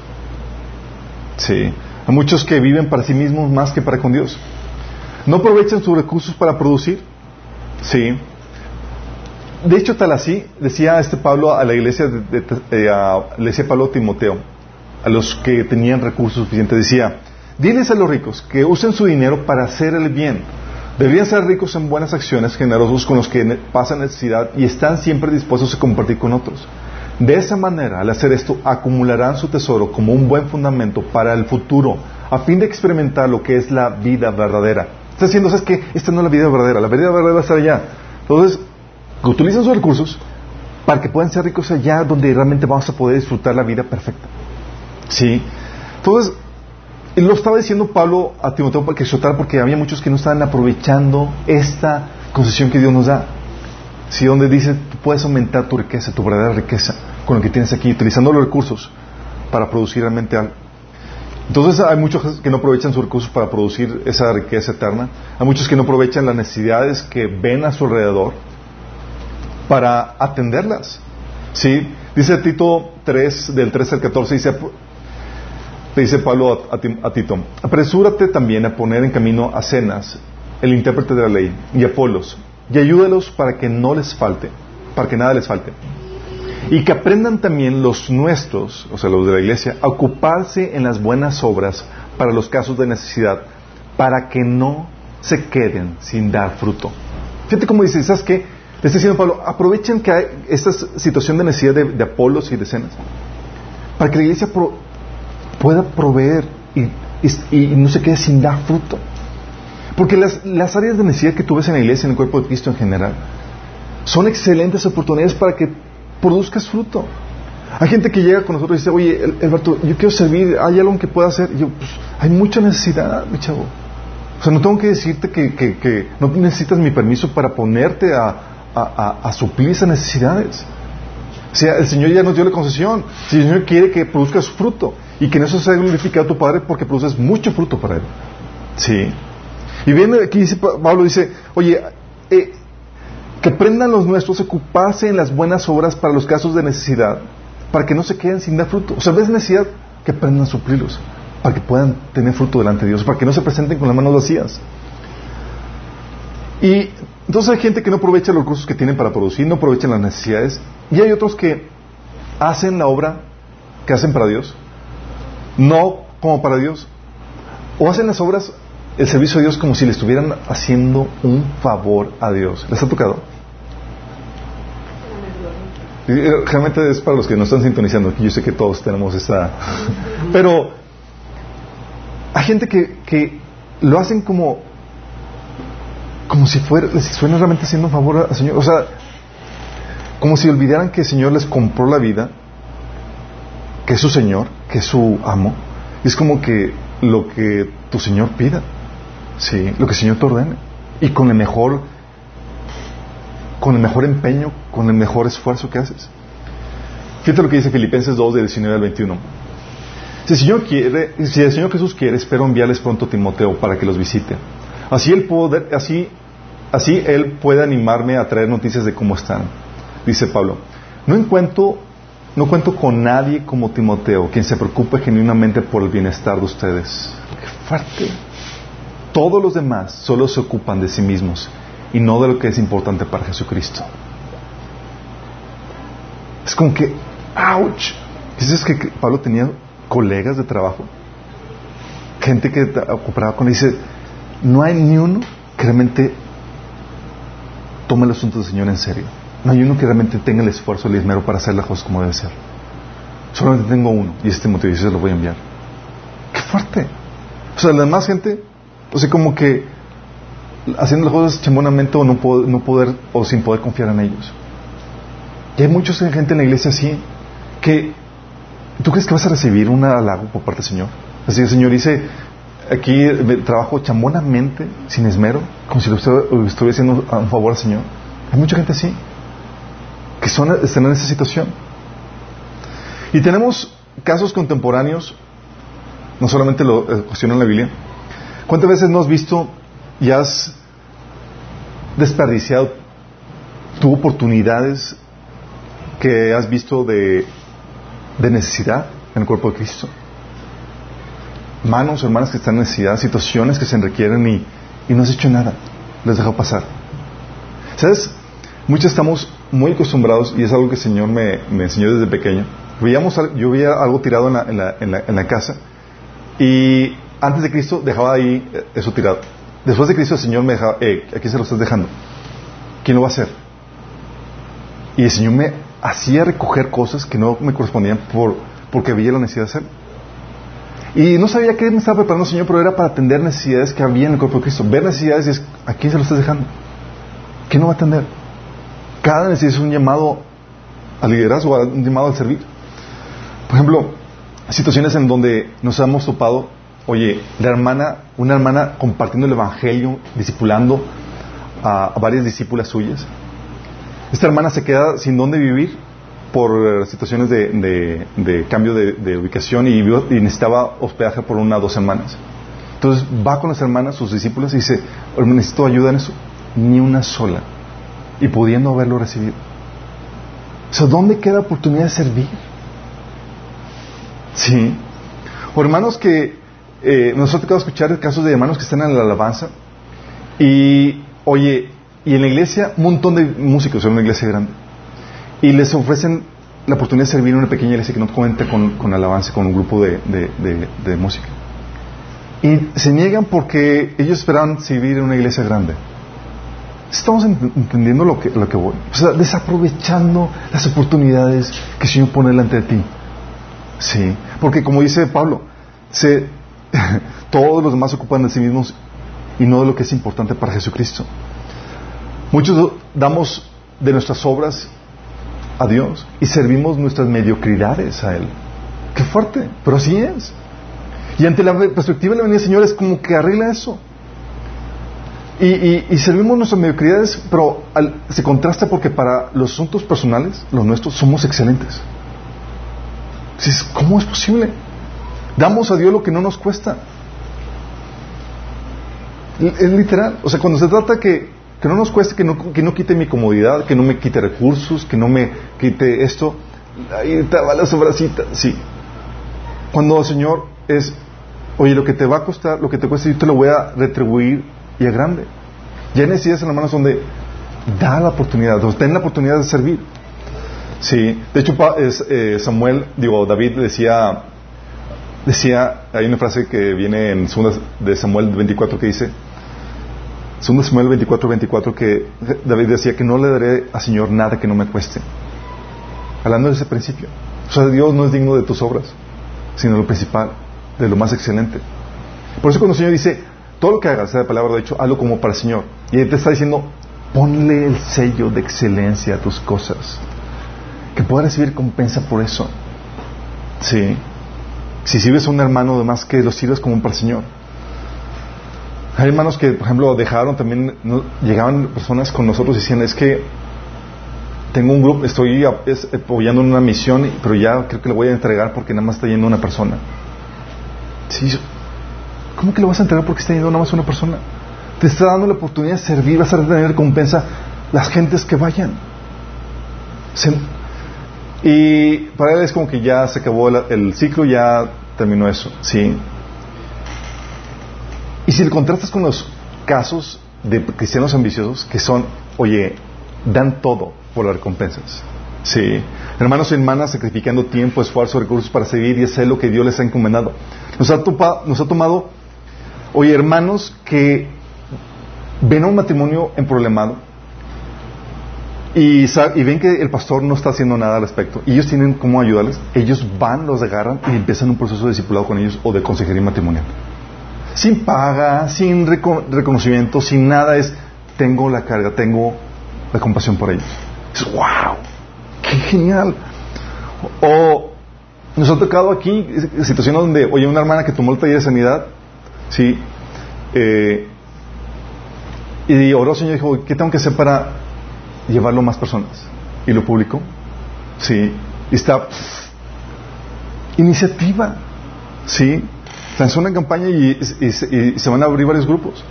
Sí. Hay muchos que viven para sí mismos más que para con Dios. No aprovechan sus recursos para producir. Sí de hecho, tal así, decía este Pablo a la iglesia, de, eh, le decía Pablo a Timoteo, a los que tenían recursos suficientes, decía, diles a los ricos que usen su dinero para hacer el bien. Deberían ser ricos en buenas acciones, generosos con los que pasan necesidad y están siempre dispuestos a compartir con otros. De esa manera, al hacer esto, acumularán su tesoro como un buen fundamento para el futuro, a fin de experimentar lo que es la vida verdadera. Está diciendo, ¿sabes qué? Esta no es la vida verdadera, la vida verdadera va a estar allá. Entonces, que utilizan sus recursos para que puedan ser ricos allá donde realmente vamos a poder disfrutar la vida perfecta. ¿Sí? Entonces, lo estaba diciendo Pablo a Timoteo para que exhortara porque había muchos que no estaban aprovechando esta concesión que Dios nos da. Sí, donde dice, tú puedes aumentar tu riqueza, tu verdadera riqueza, con lo que tienes aquí, utilizando los recursos para producir realmente algo. Entonces hay muchos que no aprovechan sus recursos para producir esa riqueza eterna. Hay muchos que no aprovechan las necesidades que ven a su alrededor para atenderlas. ¿Sí? Dice Tito 3, del 13 al 14, dice, dice Pablo a, Tito, apresúrate también a poner en camino a Cenas, el intérprete de la ley, y a Apolos, y ayúdalos para que no les falte, para que nada les falte. Y que aprendan también los nuestros, o sea, los de la iglesia, a ocuparse en las buenas obras para los casos de necesidad, para que no se queden sin dar fruto. Fíjate cómo dice, ¿sabes qué? Le está diciendo Pablo, aprovechen que hay esta situación de necesidad de, Apolos y de Cenas para que la iglesia pueda proveer y, no se quede sin dar fruto. Porque las, las, áreas de necesidad que tú ves en la iglesia, en el cuerpo de Cristo en general, son excelentes oportunidades para que produzcas fruto. Hay gente que llega con nosotros y dice, oye, Alberto, yo quiero servir, ¿hay algo que pueda hacer? Y yo, pues, hay mucha necesidad, mi chavo. O sea, no tengo que decirte que, que no necesitas mi permiso para ponerte a, a, suplir esas necesidades. O sea, el Señor ya nos dio la concesión. Si el Señor quiere que produzcas fruto y que en eso sea glorificado tu Padre porque produces mucho fruto para Él. Sí. Y viene aquí dice Pablo dice, oye, eh, que aprendan los nuestros ocuparse en las buenas obras para los casos de necesidad, para que no se queden sin dar fruto. O sea, ves necesidad, que aprendan a suplirlos, para que puedan tener fruto delante de Dios, para que no se presenten con las manos vacías. Y entonces hay gente que no aprovecha los recursos que tienen para producir, no aprovechan las necesidades, y hay otros que hacen la obra que hacen para Dios, no como para Dios, o hacen las obras, el servicio a Dios como si le estuvieran haciendo un favor a Dios. ¿Les ha tocado? Realmente es para los que no están sintonizando. Yo sé que todos tenemos esa... Pero hay gente que, que lo hacen como como si fuera, les fuera realmente haciendo un favor al Señor. O sea, como si olvidaran que el Señor les compró la vida, que es su Señor, que es su amo. Es como que lo que tu Señor pida, ¿sí? lo que el Señor te ordene. Y con el mejor, con el mejor empeño, con el mejor esfuerzo que haces. Fíjate lo que dice Filipenses 2, de 19 al 21. Si el Señor quiere, si el Señor Jesús quiere, espero enviarles pronto a Timoteo para que los visite. Así el poder, así Así Él puede animarme a traer noticias de cómo están. Dice Pablo, no encuentro, no cuento con nadie como Timoteo, quien se preocupe genuinamente por el bienestar de ustedes. ¡Qué fuerte! Todos los demás solo se ocupan de sí mismos y no de lo que es importante para Jesucristo. Es como que, ¡ouch! ¿Dices que Pablo tenía colegas de trabajo? Gente que ocupará con él. Dice, no hay ni uno que realmente toma el asunto del Señor en serio. No hay uno que realmente tenga el esfuerzo, el esmero para hacer las cosas como debe ser. Solamente tengo uno, y este motivo, y se lo voy a enviar. ¡Qué fuerte! O sea, la demás gente, o sea, como que haciendo las cosas chambonamente o no, no poder, o sin poder confiar en ellos. Y hay mucha gente en la iglesia así, que ¿tú crees que vas a recibir un halago por parte del Señor? Así el Señor dice, aquí trabajo chambonamente, sin esmero, como si lo estuviera haciendo un favor al Señor. Hay mucha gente así, que son, están en esa situación. Y tenemos casos contemporáneos, no solamente lo eh, cuestionan la Biblia. ¿Cuántas veces no has visto y has desperdiciado tu oportunidades que has visto de, de necesidad en el cuerpo de Cristo? Manos, hermanas que están en necesidad, situaciones que se requieren y, no has hecho nada, les deja pasar. ¿Sabes? Muchos estamos muy acostumbrados, y es algo que el Señor me, enseñó desde pequeño. Veíamos, yo veía algo tirado en la, en, la, en, la, casa, y antes de Cristo dejaba ahí eh, eso tirado. Después de Cristo el Señor me dejaba, eh, aquí se lo estás dejando. ¿Quién lo va a hacer? Y el Señor me hacía recoger cosas que no me correspondían por, porque veía la necesidad de hacerlo. Y no sabía qué me estaba preparando el Señor, pero era para atender necesidades que había en el cuerpo de Cristo. Ver necesidades y es, ¿a quién se lo estás dejando? ¿Quién va a atender? Cada necesidad es un llamado al liderazgo, un llamado al servir. Por ejemplo, situaciones en donde nos hemos topado, oye, la hermana, una hermana compartiendo el Evangelio, discipulando a, varias discípulas suyas. Esta hermana se queda sin dónde vivir por situaciones de, cambio de, ubicación y, necesitaba hospedaje por una o dos semanas. Entonces va con las hermanas, sus discípulos, y dice, necesito ayuda en eso. Ni una sola. Y pudiendo haberlo recibido. O sea, ¿dónde queda oportunidad de servir? Sí. O hermanos que eh, nos ha tocado escuchar casos de hermanos que están en la alabanza y, oye, y en la iglesia un montón de músicos en una iglesia grande y les ofrecen la oportunidad de servir en una pequeña iglesia que no cuenta con, con alabanza, con un grupo de, de, música. Y se niegan porque ellos esperaban servir en una iglesia grande. Estamos entendiendo lo que, lo que voy. O sea, desaprovechando las oportunidades que el Señor pone delante de ti. Sí. Porque como dice Pablo, se, todos los demás se ocupan de sí mismos y no de lo que es importante para Jesucristo. Muchos damos de nuestras obras a Dios y servimos nuestras mediocridades a Él. Qué fuerte, pero así es. Y ante la perspectiva de la venida del Señor es como que arregla eso. Y, servimos nuestras mediocridades, pero se contrasta porque para los asuntos personales, los nuestros, somos excelentes. ¿Cómo es posible? Damos a Dios lo que no nos cuesta. Es literal. O sea, cuando se trata que que no nos cueste, que no, que no quite mi comodidad, que no me quite recursos, que no me quite esto. Ahí te va la sobracita, sí. Cuando el Señor es, oye, lo que te va a costar, lo que te cuesta, yo te lo voy a retribuir y a grande. Ya hay necesidades en las manos donde da la oportunidad, donde ten la oportunidad de servir. Sí, de hecho eh, Samuel, digo, David decía, decía, hay una frase que viene en de Samuel 24 que dice, Segundo Samuel 24, 24, que David decía que no le daré al Señor nada que no me cueste. Hablando de ese principio. O sea, Dios no es digno de tus obras, sino lo principal, de lo más excelente. Por eso cuando el Señor dice, todo lo que hagas, sea de palabra de hecho, hazlo como para el Señor. Y Él te está diciendo, ponle el sello de excelencia a tus cosas. Que pueda recibir compensa por eso. Sí. Si sirves a un hermano, además que lo sirves como para el Señor. Hay hermanos que, por ejemplo, dejaron también, llegaban personas con nosotros y decían, es que tengo un grupo, estoy apoyando una misión, pero ya creo que le voy a entregar porque nada más está yendo una persona. Sí, ¿Cómo que lo vas a entregar porque está yendo nada más una persona? Te está dando la oportunidad de servir, vas a tener recompensa las gentes que vayan. Y para él es como que ya se acabó el, ciclo, ya terminó eso, ¿sí? Y si lo contrastas con los casos de cristianos ambiciosos que son, oye, dan todo por las recompensas. Sí. Hermanos y hermanas sacrificando tiempo, esfuerzo, recursos para seguir y hacer lo que Dios les ha encomendado. Nos ha, nos ha tomado, oye, hermanos que ven a un matrimonio en problemado y, y, ven que el pastor no está haciendo nada al respecto y ellos tienen cómo ayudarles, ellos van, los agarran y empiezan un proceso de discipulado con ellos o de consejería matrimonial. Sin paga, sin reconocimiento, sin nada, es tengo la carga, tengo la compasión por ellos. Wow, qué genial. O nos ha tocado aquí situaciones donde, oye, una hermana que tomó el taller de sanidad, sí, eh, y oró, Señor, dijo, ¿qué tengo que hacer para llevarlo a más personas? Y lo publicó, sí, y está, iniciativa, sí, lanzó una campaña y, se van a abrir varios grupos.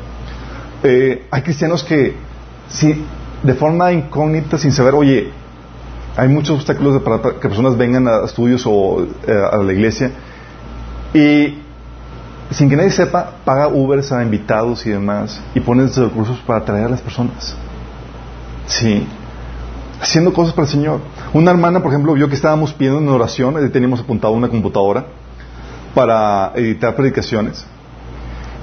Eh, hay cristianos que, sí, de forma incógnita, sin saber, oye, hay muchos obstáculos para que personas vengan a estudios o eh, a la iglesia y sin que nadie sepa, paga Ubers a invitados y demás y pone esos recursos para atraer a las personas. Sí. Haciendo cosas para el Señor. Una hermana, por ejemplo, vio que estábamos pidiendo una oración, y teníamos apuntado una computadora para editar predicaciones.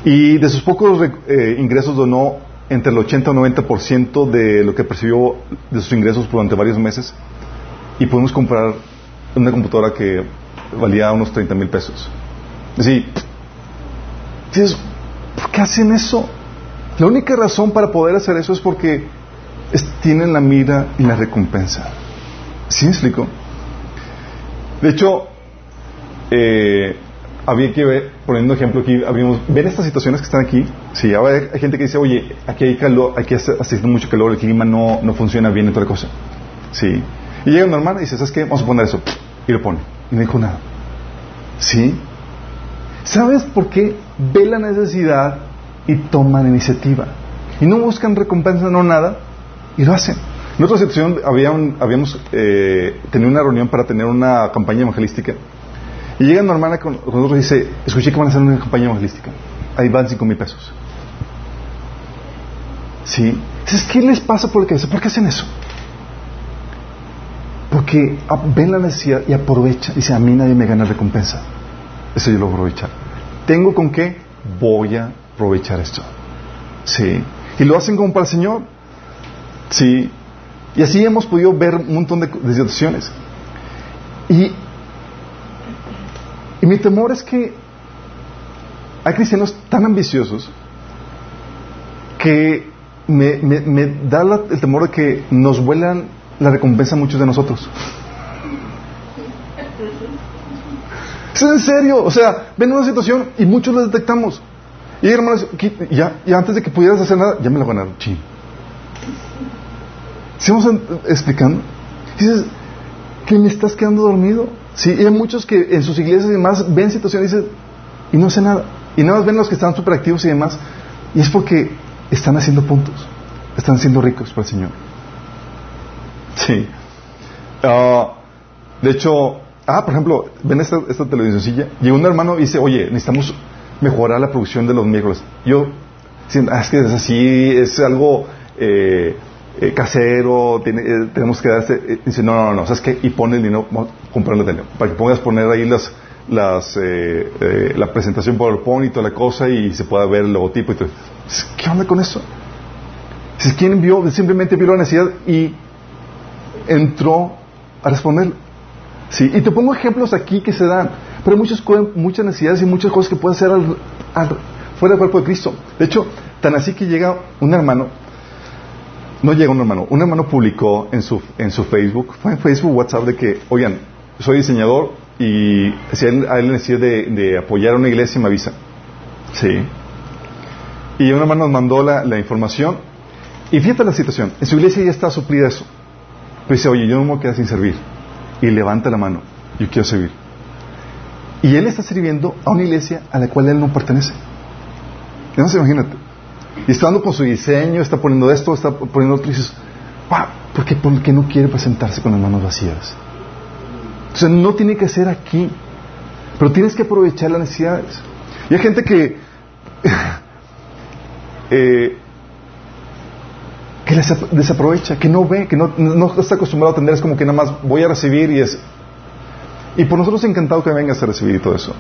Y de sus pocos eh, ingresos donó entre el 80 y el 90% de lo que percibió de sus ingresos durante varios meses y pudimos comprar una computadora que valía unos 30 mil pesos. Sí. ¿por qué hacen eso? La única razón para poder hacer eso es porque tienen la mira y la recompensa. ¿Sí me explico? De hecho, eh, había que ver, poniendo ejemplo aquí, habíamos, ven estas situaciones que están aquí, sí, hay, hay gente que dice, oye, aquí hay calor, aquí hace, hace mucho calor, el clima no, no funciona bien y toda cosa, sí, y llega una hermana y dice, ¿sabes qué? Vamos a poner eso, y lo pone, y no dijo nada, sí, ¿sabes por qué? Ve la necesidad y toman iniciativa, y no buscan recompensa, no nada, y lo hacen. En otra situación habíamos eh, tenido una reunión para tener una campaña evangelística y llega una hermana con, nosotros y dice, escuché que van a hacer una campaña evangelística. Ahí van cinco mil pesos. ¿Sí? Dices, ¿qué les pasa por qué? ¿Por qué hacen eso? Porque ven la necesidad y aprovechan. Dice, a mí nadie me gana recompensa. Eso yo lo voy a aprovechar. ¿Tengo con qué? Voy a aprovechar esto. ¿Sí? Y lo hacen como para el Señor. ¿Sí? Y así hemos podido ver un montón de, situaciones. Y y mi temor es que hay cristianos tan ambiciosos que me, da el temor de que nos vuelan la recompensa a muchos de nosotros. Es en serio, o sea, ven una situación y muchos la detectamos. Y hermanos, ya, y antes de que pudieras hacer nada, ya me lo ganaron. Ching. ¿Sigamos explicando? Dices, que me estás quedando dormido. Sí, y hay muchos que en sus iglesias y demás ven situaciones y dicen, y no hacen nada. Y nada más ven los que están súper activos y demás. Y es porque están haciendo puntos. Están siendo ricos para el Señor. Sí. Ah, de hecho, ah, por ejemplo, ven esta, esta televisioncilla. Llegó un hermano y dice, oye, necesitamos mejorar la producción de los miércoles. Yo, ah, es que es así, es algo eh, eh, casero, eh, tenemos que darse, eh, dice, no, no, no, ¿sabes qué? Y pone el dinero, dinero, para que pongas poner ahí las, las, la presentación PowerPoint y toda la cosa y se pueda ver el logotipo y todo. ¿Qué onda con eso? Si quien vio, simplemente vio la necesidad y entró a responder. Sí, y te pongo ejemplos aquí que se dan, pero hay muchas, muchas necesidades y muchas cosas que pueden hacer fuera del cuerpo de Cristo. De hecho, tan así que llega un hermano, no llega un hermano, un hermano publicó en su, en su Facebook, fue en Facebook, WhatsApp, de que, oigan, soy diseñador y si a él, le de, apoyar a una iglesia, me avisa. Sí. Y un hermano nos mandó la, la información y fíjate la situación, en su iglesia ya está suplida eso. Pero dice, oye, yo no me voy a quedar sin servir. Y levanta la mano, yo quiero servir. Y él está sirviendo a una iglesia a la cual él no pertenece. Entonces imagínate. Y está dando con su diseño, está poniendo esto, está poniendo otro y dices, ¿por qué? Porque no quiere presentarse con las manos vacías. Entonces no tiene que ser aquí, pero tienes que aprovechar las necesidades. Y hay gente que eh, que les desaprovecha, que no ve, que no, está acostumbrado a atender, es como que nada más voy a recibir y es... Y por nosotros encantado que vengas a recibir y todo eso.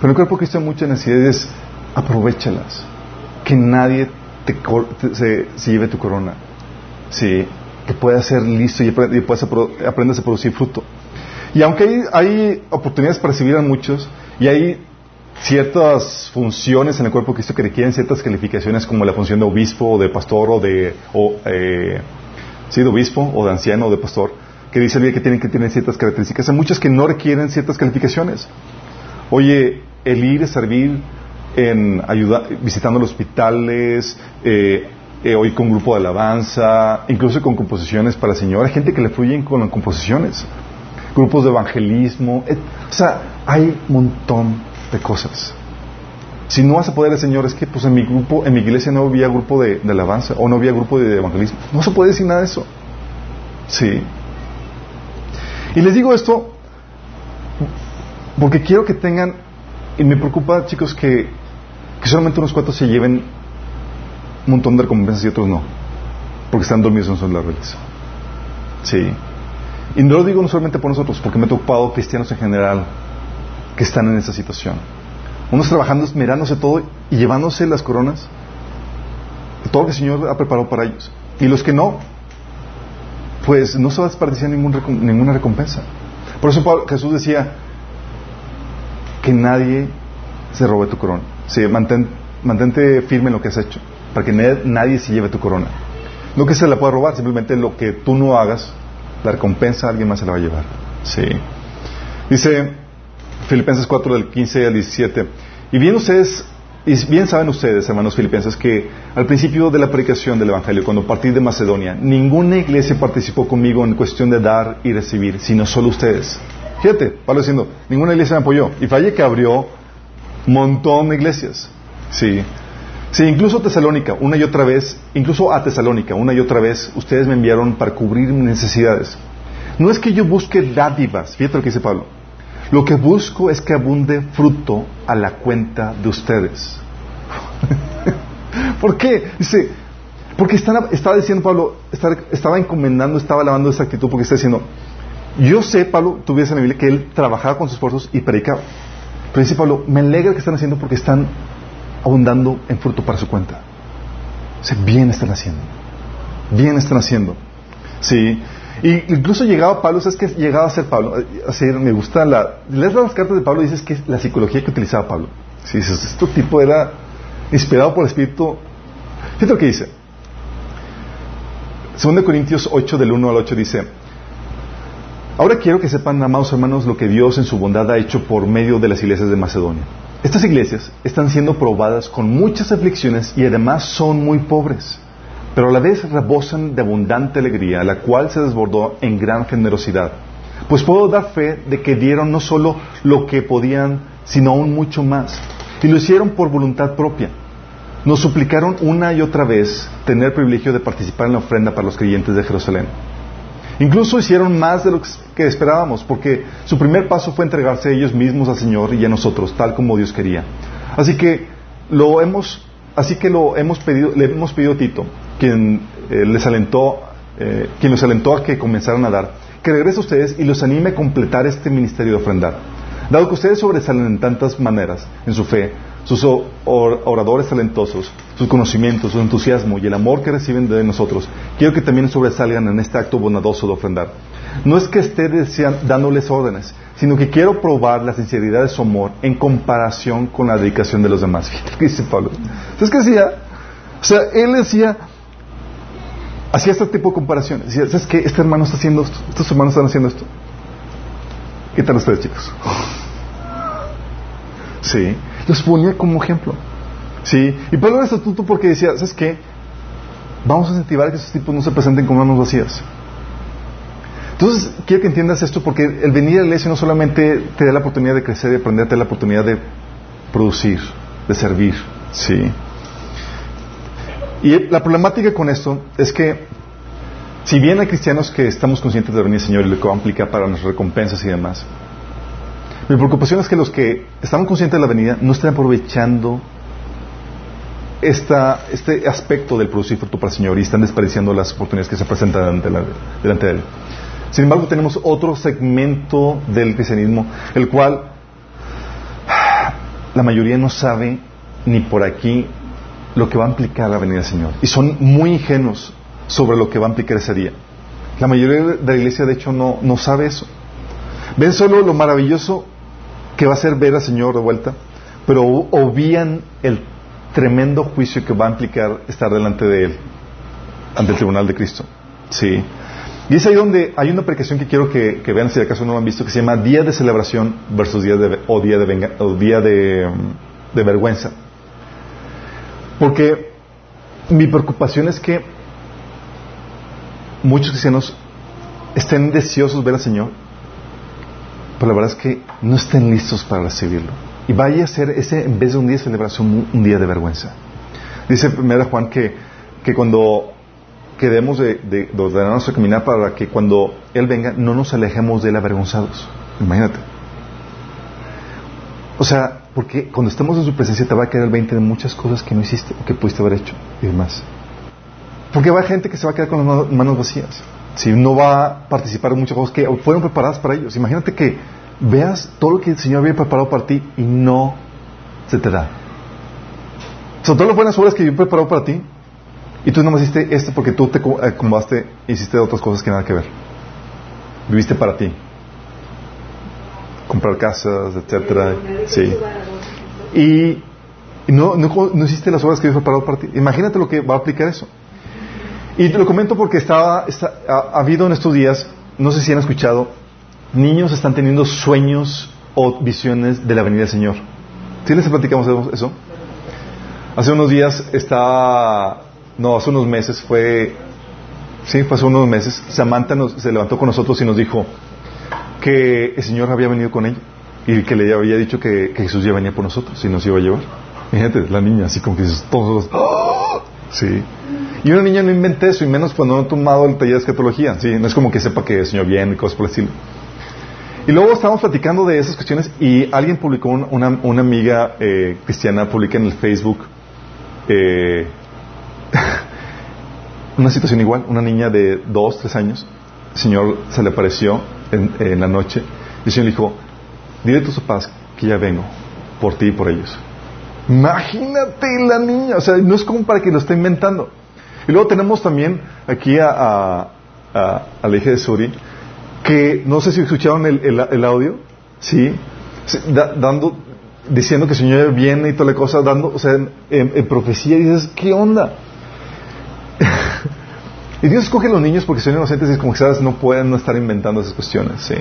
Pero el cuerpo cristo hay muchas necesidades, aprovechalas. Que nadie te, se, lleve tu corona. Sí, que puedas ser listo y, puedas aprendas a producir fruto. Y aunque hay, hay oportunidades para recibir a muchos, y hay ciertas funciones en el cuerpo de Cristo que requieren ciertas calificaciones como la función de obispo o de pastor o de, o, eh, sí, de obispo o de anciano o de pastor, que dice el que tienen que tener ciertas características. Hay muchas que no requieren ciertas calificaciones. Oye, el ir a servir en ayuda, visitando los hospitales, eh, eh, hoy con grupo de alabanza, incluso con composiciones para el Señor. Hay gente que le fluyen con las composiciones, grupos de evangelismo. o sea, hay un montón de cosas. Si no vas a poder, Señor, es que pues en mi grupo, en mi iglesia no había grupo de, alabanza o no había grupo de evangelismo. No se puede decir nada de eso. Sí. Y les digo esto porque quiero que tengan, y me preocupa, chicos, que, que solamente unos cuantos se lleven un montón de recompensas y otros no. Porque están dormidos en sus laureles. Sí. Y no lo digo no solamente por nosotros, porque me he topado cristianos en general que están en esa situación. Unos trabajando, mirándose todo y llevándose las coronas, todo lo que el Señor ha preparado para ellos. Y los que no, pues no se va a desperdiciar ninguna recompensa. Por eso Jesús decía que nadie se robe tu corona. Sí, mantente firme en lo que has hecho, para que nadie se lleve tu corona. No que se la pueda robar, simplemente lo que tú no hagas, la recompensa alguien más se la va a llevar. Sí. Dice Filipenses 4 del 15 al 17. Y bien ustedes, y bien saben ustedes, hermanos filipenses, que al principio de la predicación del Evangelio, cuando partí de Macedonia, ninguna iglesia participó conmigo en cuestión de dar y recibir, sino solo ustedes. Fíjate, Pablo diciendo, ninguna iglesia me apoyó. Y falle que abrió montón de iglesias. Sí. Sí, incluso Tesalónica, una y otra vez, incluso a Tesalónica, una y otra vez, ustedes me enviaron para cubrir mis necesidades. No es que yo busque dádivas, fíjate lo que dice Pablo. Lo que busco es que abunde fruto a la cuenta de ustedes. ¿Por qué? Dice, porque estaba, diciendo Pablo, estaba, encomendando, estaba lavando esa actitud porque está diciendo, yo sé, Pablo, tuviese en la Biblia que él trabajaba con sus esfuerzos y predicaba. Pero dice Pablo, me alegra que están haciendo porque están abundando en fruto para su cuenta. O bien están haciendo. Bien están haciendo. Sí. Y incluso llegaba Pablo, ¿sabes qué llegaba a ser Pablo? Así, me gusta la... Lees las cartas de Pablo y dices que es la psicología que utilizaba Pablo. Si dices, este tipo era inspirado por el Espíritu. Fíjate lo que dice. 2 Corintios 8, del 1 al 8 dice, Ahora quiero que sepan, amados hermanos, lo que Dios en su bondad ha hecho por medio de las iglesias de Macedonia. Estas iglesias están siendo probadas con muchas aflicciones y además son muy pobres pero a la vez rebosan de abundante alegría, la cual se desbordó en gran generosidad. Pues puedo dar fe de que dieron no solo lo que podían, sino aún mucho más. Y lo hicieron por voluntad propia. Nos suplicaron una y otra vez tener el privilegio de participar en la ofrenda para los creyentes de Jerusalén. Incluso hicieron más de lo que esperábamos, porque su primer paso fue entregarse a ellos mismos al Señor y a nosotros, tal como Dios quería. Así que lo hemos, así que lo hemos pedido, le hemos pedido a Tito quien eh, les alentó, eh, quien los alentó a que comenzaran a dar, que regrese a ustedes y los anime a completar este ministerio de ofrendar. Dado que ustedes sobresalen en tantas maneras en su fe, sus oradores talentosos, sus conocimientos, su entusiasmo y el amor que reciben de nosotros, quiero que también sobresalgan en este acto bondadoso de ofrendar. No es que esté dándoles órdenes, sino que quiero probar la sinceridad de su amor en comparación con la dedicación de los demás. Dice Pablo. ¿Sabes qué decía? O sea, él decía, hacía este tipo de comparaciones. Decía, ¿sabes qué? Este hermano está haciendo esto, estos hermanos están haciendo esto. ¿Qué tal ustedes, chicos? Sí, los ponía como ejemplo. Sí, y Pablo era estatuto porque decía, ¿sabes qué? Vamos a incentivar que esos tipos no se presenten con manos vacías. Entonces, quiero que entiendas esto porque el venir a la iglesia no solamente te da la oportunidad de crecer y aprender, te da la oportunidad de producir, de servir. Sí. Y la problemática con esto es que, si bien hay cristianos que estamos conscientes de venir al Señor y lo que va a implicar para nuestras recompensas y demás, mi preocupación es que los que estamos conscientes de la venida no estén aprovechando esta, este aspecto del producir fruto para el Señor y están desperdiciando las oportunidades que se presentan delante, delante de Él. Sin embargo, tenemos otro segmento del cristianismo, el cual la mayoría no sabe ni por aquí lo que va a implicar la venida del Señor. Y son muy ingenuos sobre lo que va a implicar ese día. La mayoría de la iglesia, de hecho, no, no sabe eso. Ven solo lo maravilloso que va a ser ver al Señor de vuelta, pero obvían el tremendo juicio que va a implicar estar delante de Él, ante el tribunal de Cristo. Sí. Y es ahí donde hay una aplicación que quiero que, vean si acaso no lo han visto, que se llama día de celebración versus día de, o día, de, día de, de vergüenza. Porque mi preocupación es que muchos cristianos estén deseosos de ver al Señor, pero la verdad es que no estén listos para recibirlo. Y vaya a ser ese, en vez de un día de celebración, un día de vergüenza. Dice primero Juan que, que cuando quedemos de, de, de ordenar nuestro caminar para que cuando Él venga no nos alejemos de él avergonzados. Imagínate. O sea, porque cuando estemos en su presencia te va a quedar el 20 de muchas cosas que no hiciste o que pudiste haber hecho y demás. Porque va gente que se va a quedar con las manos vacías si no va a participar en muchas cosas que fueron preparadas para ellos. Imagínate que veas todo lo que el Señor había preparado para ti y no se te da. Son todas las buenas obras que yo he preparado para ti y tú no me hiciste esto porque tú te acomodaste e hiciste otras cosas que nada que ver. Viviste para ti. Comprar casas, etcétera. Sí. Y, no, hiciste las obras que he preparado para ti. Imagínate lo que va a aplicar eso. Y te lo comento porque estaba, ha, habido en estos días, no sé si han escuchado, niños están teniendo sueños o visiones de la venida del Señor. ¿Sí les platicamos eso? Hace unos días estaba, no, hace unos meses fue, sí, fue hace unos meses, Samantha se levantó con nosotros y nos dijo que el Señor había venido con ella y que le había dicho que, Jesús ya venía por nosotros y nos iba a llevar. Fíjate, la niña, así como que todos, ¡Oh! sí. Y una niña no inventa eso, y menos cuando no ha tomado el taller de escatología. ¿sí? No es como que sepa que Señor viene y cosas por el estilo. Y luego estábamos platicando de esas cuestiones y alguien publicó, una, una amiga eh, cristiana publica en el Facebook eh, una situación igual. Una niña de dos, tres años, el Señor se le apareció en, en la noche y el Señor le dijo, dile a tus papás que ya vengo por ti y por ellos. Imagínate la niña, o sea, no es como para que lo esté inventando. Y luego tenemos también aquí a, a, a, la hija de Suri, que no sé si escucharon el, el, audio, ¿sí? dando, diciendo que el Señor viene y toda la cosa, dando, o sea, en, profecía, y dices, ¿qué onda? y Dios escoge a los niños porque son inocentes y como que sabes, no pueden no estar inventando esas cuestiones, ¿sí?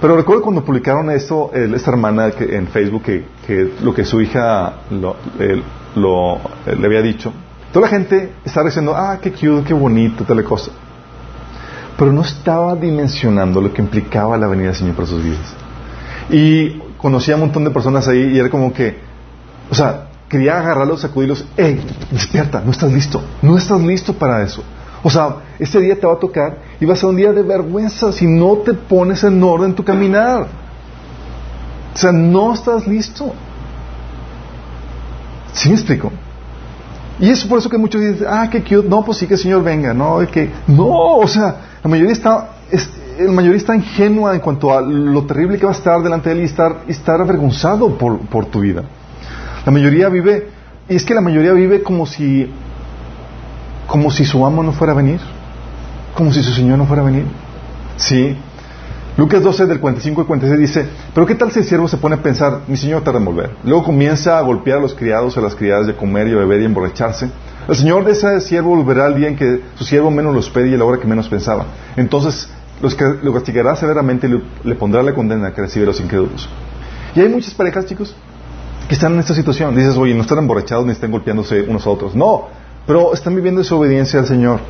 Pero recuerdo cuando publicaron esto, esta hermana que, en Facebook, que, que, lo que su hija lo, lo, le había dicho, Toda la gente estaba diciendo, ah, qué cute, qué bonito, tal cosa. Pero no estaba dimensionando lo que implicaba la venida del Señor para sus vidas. Y conocía a un montón de personas ahí y era como que, o sea, quería agarrarlos, sacudirlos, hey, despierta, no estás listo, no estás listo para eso. O sea, este día te va a tocar y va a ser un día de vergüenza si no te pones en orden tu caminar. O sea, no estás listo. ¿Sí me explico? Y es por eso que muchos dicen, ah, qué cute, no, pues sí que el Señor venga, no, que, no, o sea, la mayoría está, es, la mayoría está ingenua en cuanto a lo terrible que va a estar delante de él y estar, estar avergonzado por, por tu vida. La mayoría vive, y es que la mayoría vive como si, como si su amo no fuera a venir, como si su Señor no fuera a venir. Sí. Lucas 12 del 45 al 46 dice, pero ¿qué tal si el siervo se pone a pensar, mi Señor te revolver? Luego comienza a golpear a los criados a las criadas de comer y a beber y emborracharse. El Señor de ese siervo volverá al día en que su siervo menos lo espere y a la hora que menos pensaba. Entonces los que, lo castigará severamente y le, pondrá la condena que recibe los incrédulos. Y hay muchas parejas, chicos, que están en esta situación. Dices, oye, no están emborrachados ni están golpeándose unos a otros. No, pero están viviendo esa obediencia al Señor.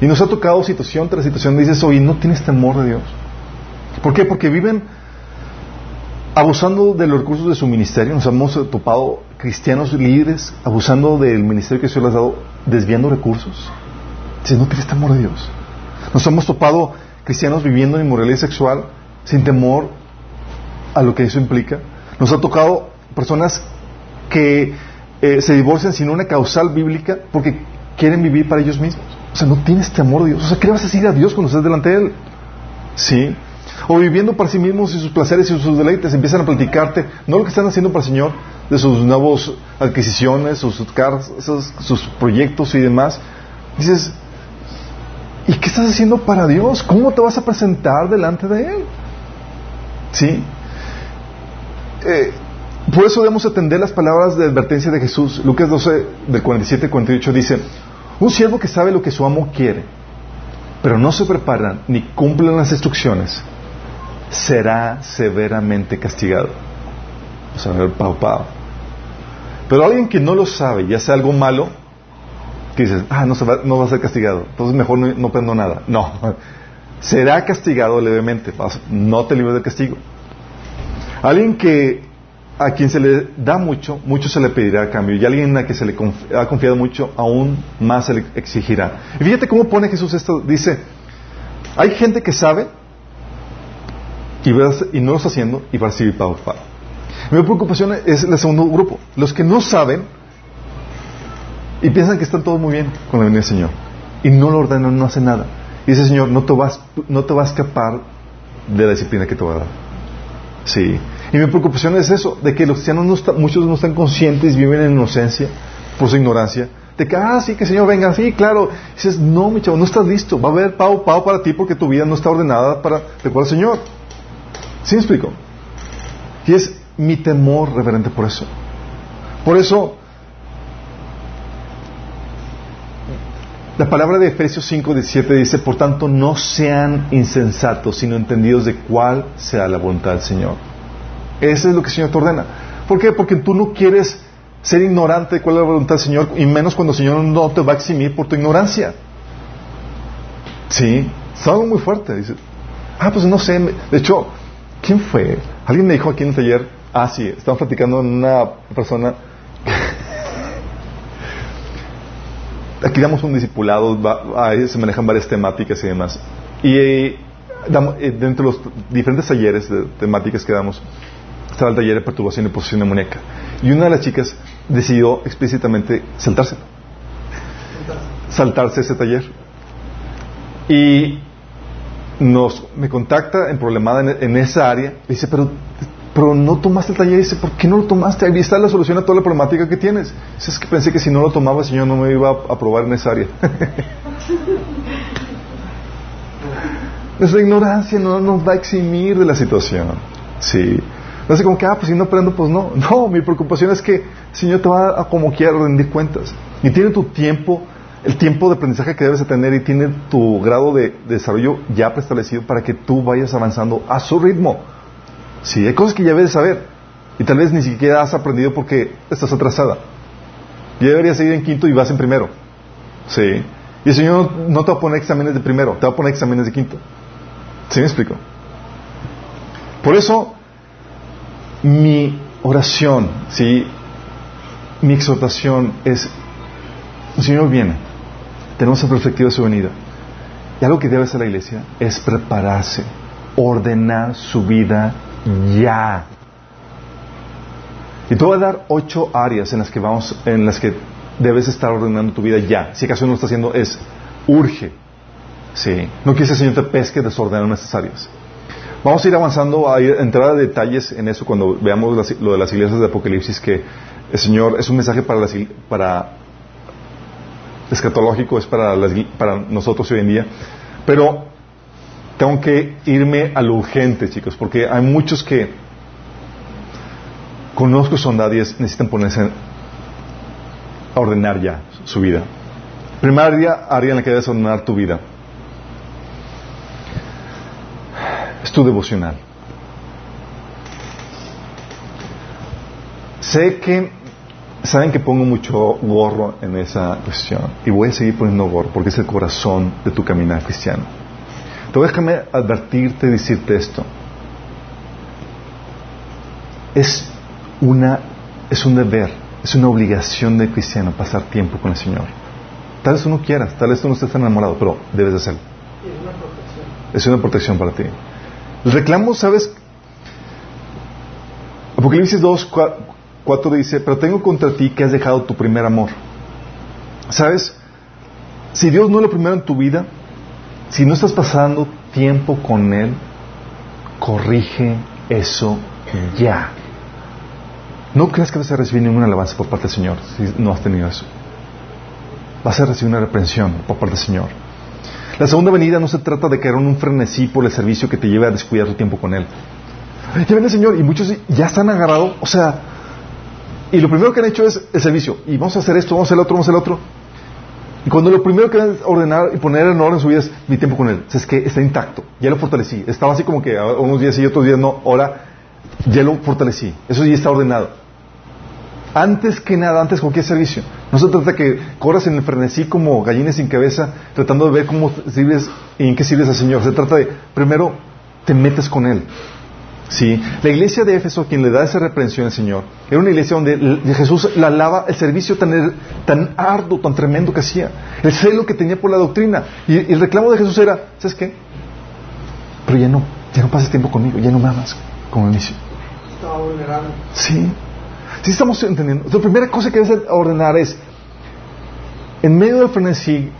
Y nos ha tocado situación tras situación. Dices, oye, no tienes temor de Dios. ¿Por qué? Porque viven abusando de los recursos de su ministerio. Nos hemos topado cristianos líderes abusando del ministerio que Dios les ha dado, desviando recursos. Dices, no tienes temor de Dios. Nos hemos topado cristianos viviendo en inmoralidad sexual sin temor a lo que eso implica. Nos ha tocado personas que eh, se divorcian sin una causal bíblica porque quieren vivir para ellos mismos. O sea, no tienes temor de Dios. O sea, ¿qué vas a decir a Dios cuando estés delante de Él? Sí. O viviendo para sí mismos y sus placeres y sus deleites, empiezan a platicarte, no lo que están haciendo para el Señor, de sus nuevas adquisiciones, sus casas, sus proyectos y demás. Dices, ¿y qué estás haciendo para Dios? ¿Cómo te vas a presentar delante de Él? ¿Sí? Eh, por eso debemos atender las palabras de advertencia de Jesús. Lucas 12, del 47 al 48 dice, un siervo que sabe lo que su amo quiere, pero no se prepara ni cumple las instrucciones, será severamente castigado. O sea, paupado. Pero alguien que no lo sabe y hace algo malo, que dices, ah, no, va, no va a ser castigado, entonces mejor no, no prendo nada. No, será castigado levemente, no te libres del castigo. Alguien que a quien se le da mucho, mucho se le pedirá a cambio. Y alguien a quien se le ha confiado mucho, aún más se le exigirá. Y fíjate cómo pone Jesús esto. Dice, hay gente que sabe y, no lo está haciendo y va a recibir pago pago. Mi preocupación es el segundo grupo. Los que no saben y piensan que están todo muy bien con la venida del Señor. Y no lo ordenan, no hacen nada. Y dice Señor, no te vas, no te vas a escapar de la disciplina que te va a dar. Sí. Y mi preocupación es eso, de que los cristianos no muchos no están conscientes, viven en inocencia por su ignorancia, de que, ah, sí, que el Señor venga, sí, claro. Y dices, no, mi chavo, no estás listo, va a haber pavo, pavo para ti porque tu vida no está ordenada para de al Señor. ¿Sí me explico? Y es mi temor reverente por eso. Por eso, la palabra de Efesios 5, 17 dice, por tanto, no sean insensatos, sino entendidos de cuál sea la voluntad del Señor. Eso es lo que el Señor te ordena. ¿Por qué? Porque tú no quieres ser ignorante de cuál es la voluntad del Señor, y menos cuando el Señor no te va a eximir por tu ignorancia. Sí, es algo muy fuerte. Dice, ah, pues no sé. De hecho, ¿quién fue? Alguien me dijo aquí en el taller, ah, sí, estamos platicando en una persona. aquí damos un discipulado, se manejan varias temáticas y demás. Y eh, eh, dentro de los diferentes talleres de temáticas que damos, estaba el taller de perturbación y posesión demoníaca. Y una de las chicas decidió explícitamente saltarse. Saltarse ese taller. Y nos, me contacta en problemada en, esa área. dice, pero, pero no tomaste el taller. Y dice, ¿por qué no lo tomaste? Ahí está la solución a toda la problemática que tienes. Dice, es que pensé que si no lo tomaba el Señor no me iba a aprobar en esa área. Nuestra ignorancia no nos va a eximir de la situación. Sí. No sé como que, ah, pues si no aprendo, pues no. No, mi preocupación es que el Señor te va a como quiera rendir cuentas. Y tiene tu tiempo, el tiempo de aprendizaje que debes de tener y tiene tu grado de, desarrollo ya preestablecido para que tú vayas avanzando a su ritmo. Sí, hay cosas que ya debes saber. Y tal vez ni siquiera has aprendido porque estás atrasada. Ya deberías seguir en quinto y vas en primero. Sí. Y el Señor no te va a poner exámenes de primero, te va a poner exámenes de quinto. ¿Sí me explico? Por eso, mi oración, ¿sí? mi exhortación es, el Señor viene, tenemos la perspectiva de su venida. Y algo que debe hacer la iglesia es prepararse, ordenar su vida ya. Y te voy a dar ocho áreas en las que vamos, en las que debes estar ordenando tu vida ya. Si acaso no lo estás haciendo, es urge. Sí. No quise Señor te pesque desordenar necesarias. Vamos a ir avanzando, a, entrar a detalles en eso cuando veamos lo de las iglesias de Apocalipsis, que el Señor es un mensaje para, las, para escatológico, es para, para nosotros hoy en día. Pero tengo que irme a lo urgente, chicos, porque hay muchos que conozco son nadie necesitan ponerse a ordenar ya su vida. Primaria área en la que debes ordenar tu vida. Es tu devocional. Sé que saben que pongo mucho gorro en esa cuestión y voy a seguir poniendo gorro porque es el corazón de tu caminar cristiano. A déjame advertirte, decirte esto. Es una es un deber, es una obligación de cristiano pasar tiempo con el Señor. Tal vez tú no quieras, tal vez tú no estés enamorado, pero debes de hacerlo. Es una protección. Es una protección para ti. El reclamo, ¿sabes? Apocalipsis 2, 4 dice, pero tengo contra ti que has dejado tu primer amor. ¿Sabes? Si Dios no es lo primero en tu vida, si no estás pasando tiempo con Él, corrige eso ya. No creas que vas a recibir ninguna alabanza por parte del Señor si no has tenido eso. Vas a recibir una reprensión por parte del Señor. La segunda venida no se trata de caer en un frenesí por el servicio que te lleve a descuidar tu tiempo con Él. Ya viene el Señor y muchos ya están agarrados, o sea, y lo primero que han hecho es el servicio. Y vamos a hacer esto, vamos a hacer el otro, vamos a hacer el otro. Y cuando lo primero que van ordenar y poner en orden su vida es mi tiempo con Él. es que está intacto. Ya lo fortalecí. Estaba así como que unos días y otros días no. Ahora ya lo fortalecí. Eso ya está ordenado antes que nada, antes cualquier servicio. No se trata que corras en el frenesí como gallinas sin cabeza, tratando de ver cómo sirves y en qué sirves al Señor. Se trata de, primero, te metes con Él. ¿Sí? La iglesia de Éfeso, quien le da esa reprensión al Señor, era una iglesia donde Jesús la alaba el servicio tan, tan arduo, tan tremendo que hacía, el celo que tenía por la doctrina. Y, el reclamo de Jesús era, ¿sabes qué? Pero ya no, ya no pases tiempo conmigo, ya no me amas como inicio. Estaba vulnerable. Sí. Si estamos entendiendo, la primera cosa que debes ordenar es, en medio del frenesí,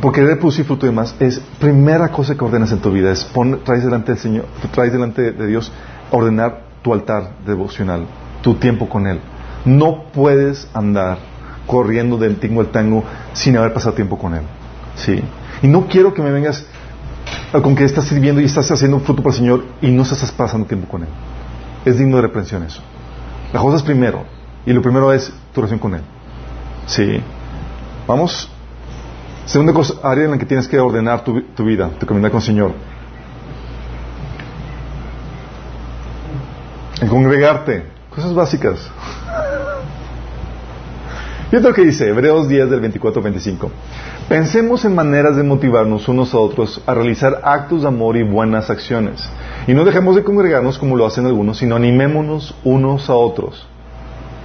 porque debe producir fruto y demás, es primera cosa que ordenas en tu vida, es pon, traes delante del Señor, traes delante de Dios, ordenar tu altar devocional, tu tiempo con Él. No puedes andar corriendo del tingo al tango sin haber pasado tiempo con Él. ¿Sí? Y no quiero que me vengas con que estás sirviendo y estás haciendo fruto para el Señor y no estás pasando tiempo con Él. Es digno de reprensión eso. La cosa es primero. Y lo primero es tu relación con Él. Sí. Vamos. Segunda cosa, área en la que tienes que ordenar tu, tu vida, tu caminar con el Señor. El congregarte. Cosas básicas. Fíjate lo que dice Hebreos 10 del 24 al 25. Pensemos en maneras de motivarnos unos a otros a realizar actos de amor y buenas acciones. Y no dejemos de congregarnos como lo hacen algunos, sino animémonos unos a otros.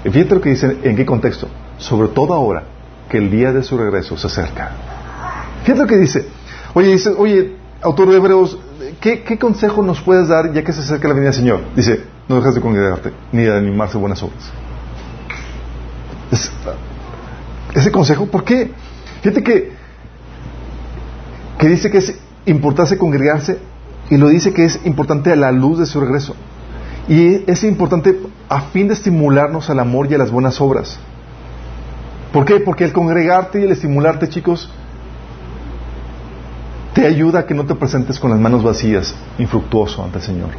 Y fíjate lo que dice, en qué contexto. Sobre todo ahora que el día de su regreso se acerca. Fíjate lo que dice. Oye, dice, oye, autor de Hebreos, ¿qué, consejo nos puedes dar ya que se acerca la venida del Señor? Dice, no dejes de congregarte, ni de animarse a buenas obras. ese consejo, ¿por qué? Fíjate que, que dice que es importante congregarse y lo dice que es importante a la luz de su regreso. Y es importante a fin de estimularnos al amor y a las buenas obras. ¿Por qué? Porque el congregarte y el estimularte, chicos, te ayuda a que no te presentes con las manos vacías, infructuoso ante el Señor.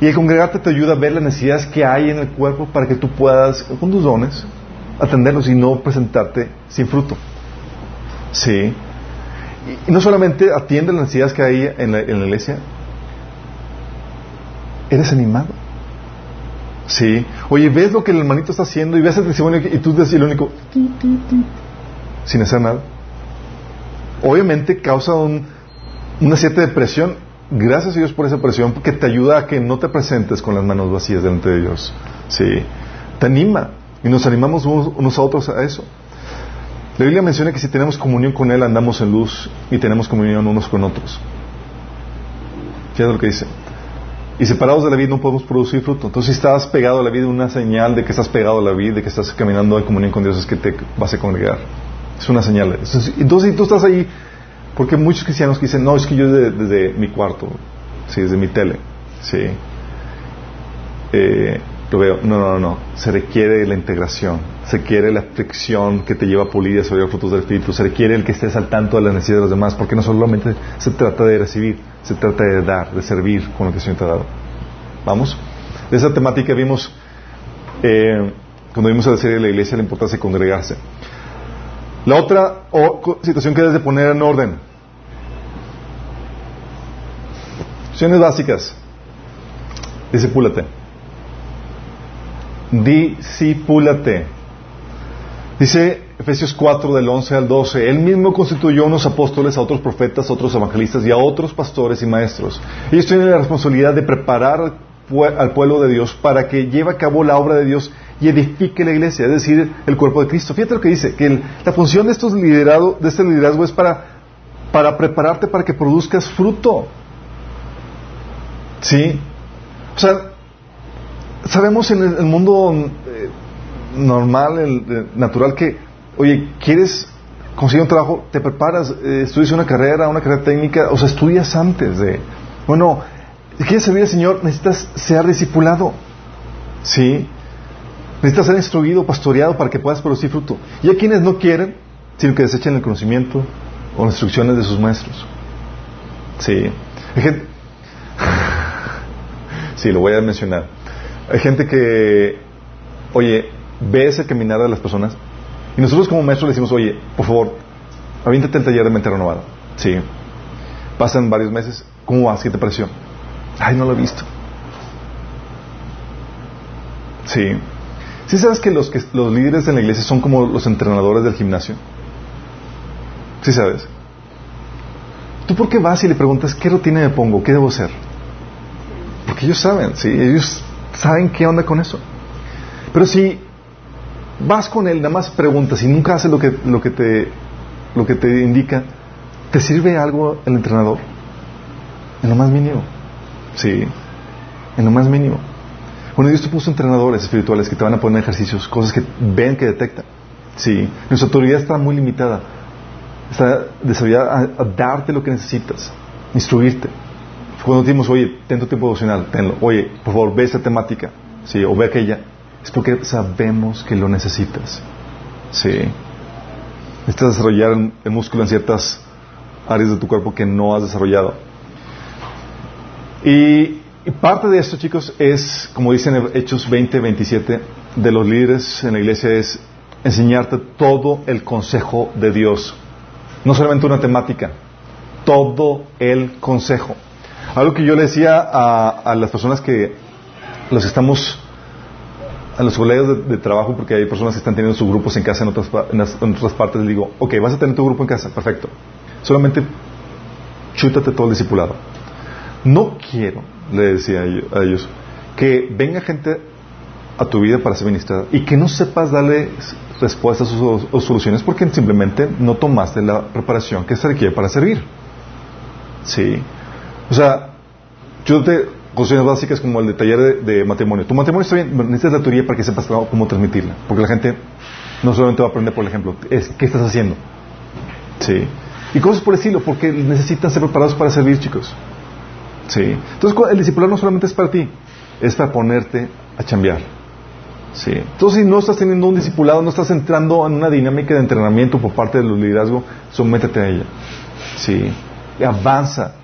Y el congregarte te ayuda a ver las necesidades que hay en el cuerpo para que tú puedas, con tus dones, atenderlos y no presentarte sin fruto. Sí. Y no solamente atiende las necesidades que hay en la, iglesia, eres animado. Sí. Oye, ves lo que el hermanito está haciendo y ves el testimonio y tú decís el único, sin hacer nada. Obviamente causa una cierta depresión. Gracias a Dios por esa presión, porque te ayuda a que no te presentes con las manos vacías delante de Dios. Sí. Te anima. Y nos animamos unos a otros a eso. La Biblia menciona que si tenemos comunión con Él andamos en luz y tenemos comunión unos con otros. Fíjate lo que dice. Y separados de la vida no podemos producir fruto. Entonces si estás pegado a la vida, una señal de que estás pegado a la vida, de que estás caminando en comunión con Dios es que te vas a congregar. Es una señal. Entonces, si tú estás ahí, porque muchos cristianos dicen, no, es que yo desde, mi cuarto, sí, desde mi tele. Sí. Eh, lo veo. No, no, no. Se requiere la integración. Se requiere la fricción que te lleva a pulir y a los frutos del Espíritu. Se requiere el que estés al tanto de las necesidades de los demás. Porque no solamente se trata de recibir, se trata de dar, de servir con lo que el Señor te ha dado. ¿Vamos? De esa temática vimos, eh, cuando vimos a la serie de la iglesia, la importancia de congregarse. La otra situación que debes de poner en orden. Situaciones básicas. Disipúlate. Disipúlate. Dice Efesios 4 del 11 al 12, Él mismo constituyó unos apóstoles, a otros profetas, a otros evangelistas y a otros pastores y maestros. Ellos tienen la responsabilidad de preparar al pueblo de Dios para que lleve a cabo la obra de Dios y edifique la iglesia, es decir, el cuerpo de Cristo. Fíjate lo que dice, que la función de, estos liderado, de este liderazgo es para, para prepararte para que produzcas fruto. ¿Sí? O sea, sabemos en el, mundo eh, normal, el, natural, que, oye, ¿quieres conseguir un trabajo? Te preparas, eh, estudias una carrera, una carrera técnica, o sea, estudias antes de... Bueno, ¿quieres servir al Señor? Necesitas ser discipulado. ¿Sí? Necesitas ser instruido, pastoreado para que puedas producir fruto. Y hay quienes no quieren, sino que desechen el conocimiento o las instrucciones de sus maestros. Sí. Hay gente... sí, lo voy a mencionar. Hay gente que, oye, ve ese caminar de las personas y nosotros como maestros le decimos, oye, por favor, avíntate el taller de mente renovada. Sí. Pasan varios meses. ¿Cómo vas? ¿Qué te pareció? Ay, no lo he visto. Sí. ¿Sí sabes que los, que los líderes de la iglesia son como los entrenadores del gimnasio? ¿Sí sabes? ¿Tú por qué vas y le preguntas qué rutina me pongo? ¿Qué debo hacer? Porque ellos saben, ¿sí? Ellos saben qué onda con eso. Pero si vas con él, nada más preguntas y nunca hace lo que, lo que, te, lo que te indica, ¿te sirve algo el entrenador? En lo más mínimo. Sí, en lo más mínimo. Bueno, Dios te puso entrenadores espirituales que te van a poner ejercicios, cosas que ven, que detectan. Sí, nuestra autoridad está muy limitada. Está desarrollada a, darte lo que necesitas, instruirte. Cuando decimos, oye, ten tu tiempo devocional, tenlo. Oye, por favor, ve esta temática, sí, o ve aquella. Es porque sabemos que lo necesitas. Sí. Necesitas desarrollar el músculo en ciertas áreas de tu cuerpo que no has desarrollado. Y, parte de esto, chicos, es, como dicen Hechos 20, 27, de los líderes en la iglesia, es enseñarte todo el consejo de Dios. No solamente una temática, todo el consejo. Algo que yo le decía a, las personas que los estamos, a los colegas de, trabajo, porque hay personas que están teniendo sus grupos en casa en otras, partes, les digo, ok, vas a tener tu grupo en casa, perfecto. Solamente chútate todo el discipulado. No quiero, le decía a ellos, que venga gente a tu vida para ser ministrada y que no sepas darle respuestas o, soluciones porque simplemente no tomaste la preparación que se requiere para servir. Sí. O sea, yo te cuestiones básicas como el de taller de, matrimonio. Tu matrimonio está bien, necesitas la teoría para que sepas cómo transmitirla. Porque la gente no solamente va a aprender por el ejemplo, es qué estás haciendo. Sí. Y cosas por decirlo, porque necesitan ser preparados para servir, chicos. Sí. Entonces, el discipular no solamente es para ti, es para ponerte a chambear. Sí. Entonces, si no estás teniendo un discipulado, no estás entrando en una dinámica de entrenamiento por parte del liderazgo, sométete a ella. Sí. avanza.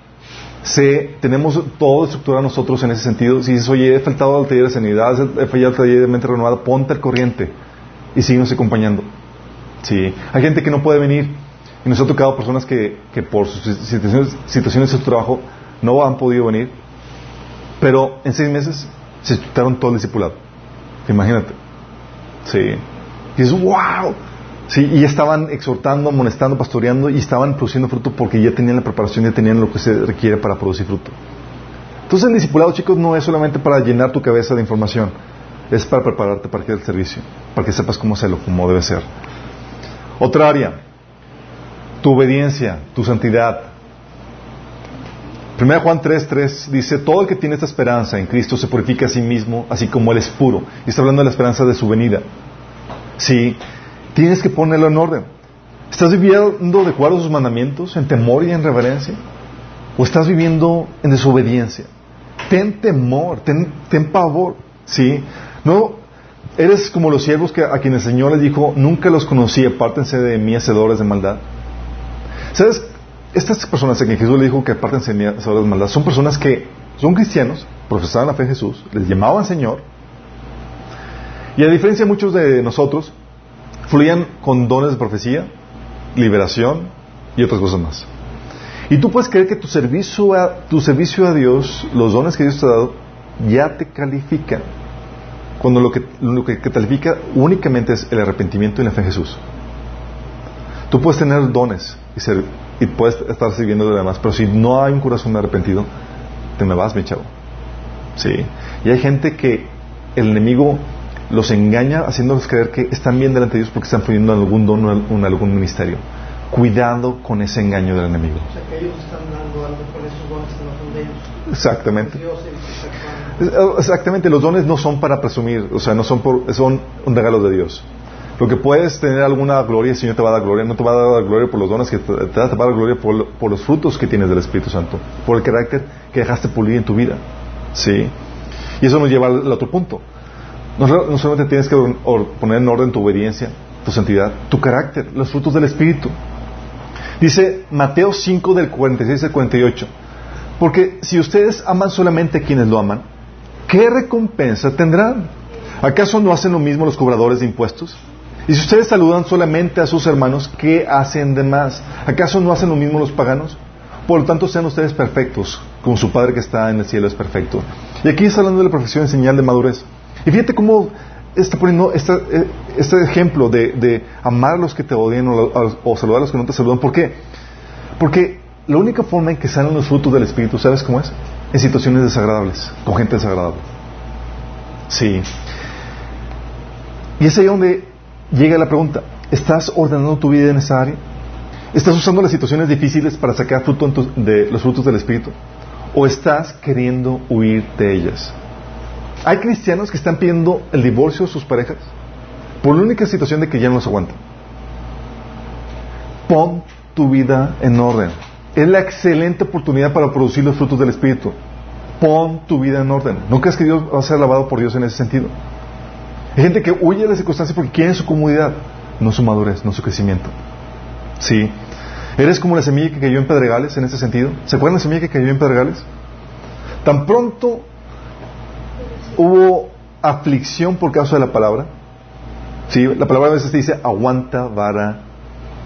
Sé, tenemos todo estructurado nosotros en ese sentido. Si dices, oye, he faltado al taller de sanidad, he fallado al taller de mente renovada, ponte al corriente y síguenos acompañando. Sí. Hay gente que no puede venir y nos ha tocado personas que, que por sus situaciones, situaciones de su trabajo no han podido venir, pero en seis meses se chutaron todo el discipulado. Imagínate. Sí. Y es wow. Sí, y estaban exhortando, amonestando, pastoreando y estaban produciendo fruto porque ya tenían la preparación, ya tenían lo que se requiere para producir fruto. Entonces el discipulado, chicos, no es solamente para llenar tu cabeza de información, es para prepararte para el servicio, para que sepas cómo hacerlo, cómo debe ser. Otra área, tu obediencia, tu santidad, 1 Juan 3.3 dice, todo el que tiene esta esperanza en Cristo se purifica a sí mismo, así como Él es puro. Y está hablando de la esperanza de su venida. Sí, tienes que ponerlo en orden. ¿Estás viviendo de acuerdo a sus mandamientos, en temor y en reverencia? ¿O estás viviendo en desobediencia? ten temor, ten, ten pavor, ¿sí? No eres como los siervos que, a quienes el Señor les dijo, nunca los conocí, apártense de mí, hacedores de maldad. ¿Sabes? Estas personas a quien Jesús le dijo que hacedores de maldad, son personas que son cristianos, profesaban la fe de Jesús, les llamaban Señor, y a diferencia de muchos de nosotros, fluían con dones de profecía, liberación y otras cosas más. Y tú puedes creer que tu servicio a, tu servicio a Dios, los dones que Dios te ha dado, ya te califican. Cuando lo que, lo que te califica únicamente es el arrepentimiento y la fe en Jesús. Tú puedes tener dones y, ser, y puedes estar sirviendo de demás, pero si no hay un corazón arrepentido, te me vas, mi chavo. Sí. Y hay gente que el enemigo los engaña haciéndoles creer que están bien delante de Dios porque están fluyendo en algún don o en algún ministerio. Cuidado con ese engaño del enemigo. O sea, que ellos están dando algo con esos dones que no son de ellos. Exactamente. Dios es exactamente. Exactamente, los dones no son para presumir, o sea, no son por, son un regalo de Dios. Lo que puedes tener alguna gloria, el Señor te va a dar gloria, no te va a dar gloria por los dones que te, te va a dar gloria por, los frutos que tienes del Espíritu Santo, por el carácter que dejaste pulir en tu vida. ¿Sí? Y eso nos lleva al otro punto. No, solamente tienes que poner en orden tu obediencia, tu santidad, tu carácter, los frutos del Espíritu. Dice Mateo 5 del 46 al 48. Porque si ustedes aman solamente a quienes lo aman, ¿qué recompensa tendrán? ¿Acaso no hacen lo mismo los cobradores de impuestos? Y si ustedes saludan solamente a sus hermanos, ¿qué hacen de más? ¿Acaso no hacen lo mismo los paganos? Por lo tanto, sean ustedes perfectos, como su Padre que está en el cielo es perfecto. Y aquí está hablando de la profesión en señal de madurez. Y fíjate cómo está poniendo esta- eh, este ejemplo de, amar a los que te odian o, o saludar a los que no te saludan. ¿Por qué? Porque la única forma en que salen los frutos del Espíritu, ¿sabes cómo es? En situaciones desagradables, con gente desagradable. Sí. Y es ahí donde llega la pregunta, ¿estás ordenando tu vida en esa área? ¿Estás usando las situaciones difíciles para sacar fruto de los frutos del Espíritu? ¿O estás queriendo huir de ellas? Hay cristianos que están pidiendo el divorcio de sus parejas por la única situación de que ya no los aguantan. Pon tu vida en orden. Es la excelente oportunidad para producir los frutos del Espíritu. Pon tu vida en orden. ¿No crees que Dios va a ser alabado por Dios en ese sentido? Hay gente que huye de las circunstancias porque quiere su comodidad, no su madurez, no su crecimiento. Sí. Eres como la semilla que cayó en pedregales en ese sentido. ¿Se acuerdan de la semilla que cayó en pedregales? Tan pronto hubo aflicción por causa de la palabra. Sí, la palabra a veces te dice aguanta, vara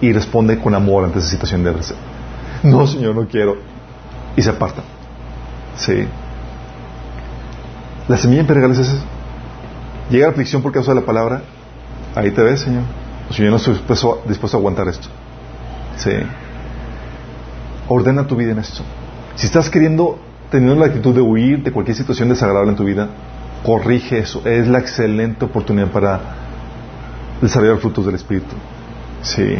y responde con amor ante esa situación de adversidad. No, Señor, no quiero. Y se aparta. Sí. La semilla en pedregales es. Llega la aflicción por causa de la palabra. Ahí te ves, Señor. Sea, yo no estoy dispuesto, a aguantar esto. Sí. Ordena tu vida en esto. Si estás queriendo, teniendo la actitud de huir de cualquier situación desagradable en tu vida, corrige eso. Es la excelente oportunidad para desarrollar frutos del Espíritu. Sí.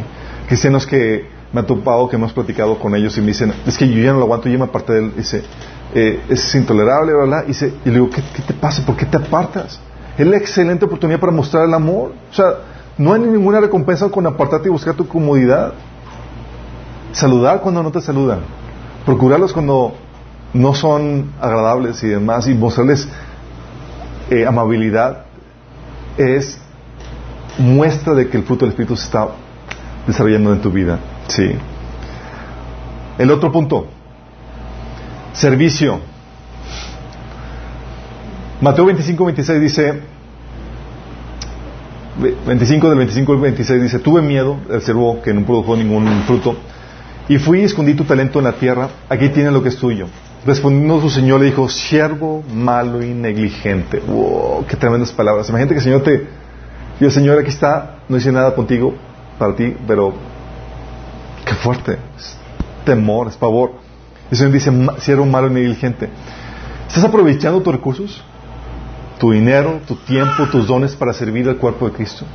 Cristianos que me han topado, que hemos platicado con ellos y me dicen, es que yo ya no lo aguanto, yo me aparté de él. Dice, eh, es intolerable, bla, bla. Y, dice, y le digo, ¿qué, ¿qué te pasa? ¿Por qué te apartas? Es la excelente oportunidad para mostrar el amor. O sea, no hay ninguna recompensa con apartarte y buscar tu comodidad. Saludar cuando no te saludan. Procurarlos cuando no son agradables y demás. Y mostrarles eh, amabilidad es muestra de que el fruto del Espíritu se está desarrollando en tu vida. Sí. El otro punto. Servicio. Mateo 25, 26 dice, 25 del 25 al 26 dice, tuve miedo del siervo que no produjo ningún fruto y fui y escondí tu talento en la tierra, aquí tienes lo que es tuyo. Respondiendo su Señor le dijo, siervo malo y negligente. Wow, qué tremendas palabras. Imagínate que el Señor te, y el Señor aquí está, no dice nada contigo, para ti, pero qué fuerte, es temor, es pavor. El Señor dice, "Ma- siervo malo y negligente. ¿Estás aprovechando tus recursos? Tu dinero, tu tiempo, tus dones para servir al cuerpo de Cristo.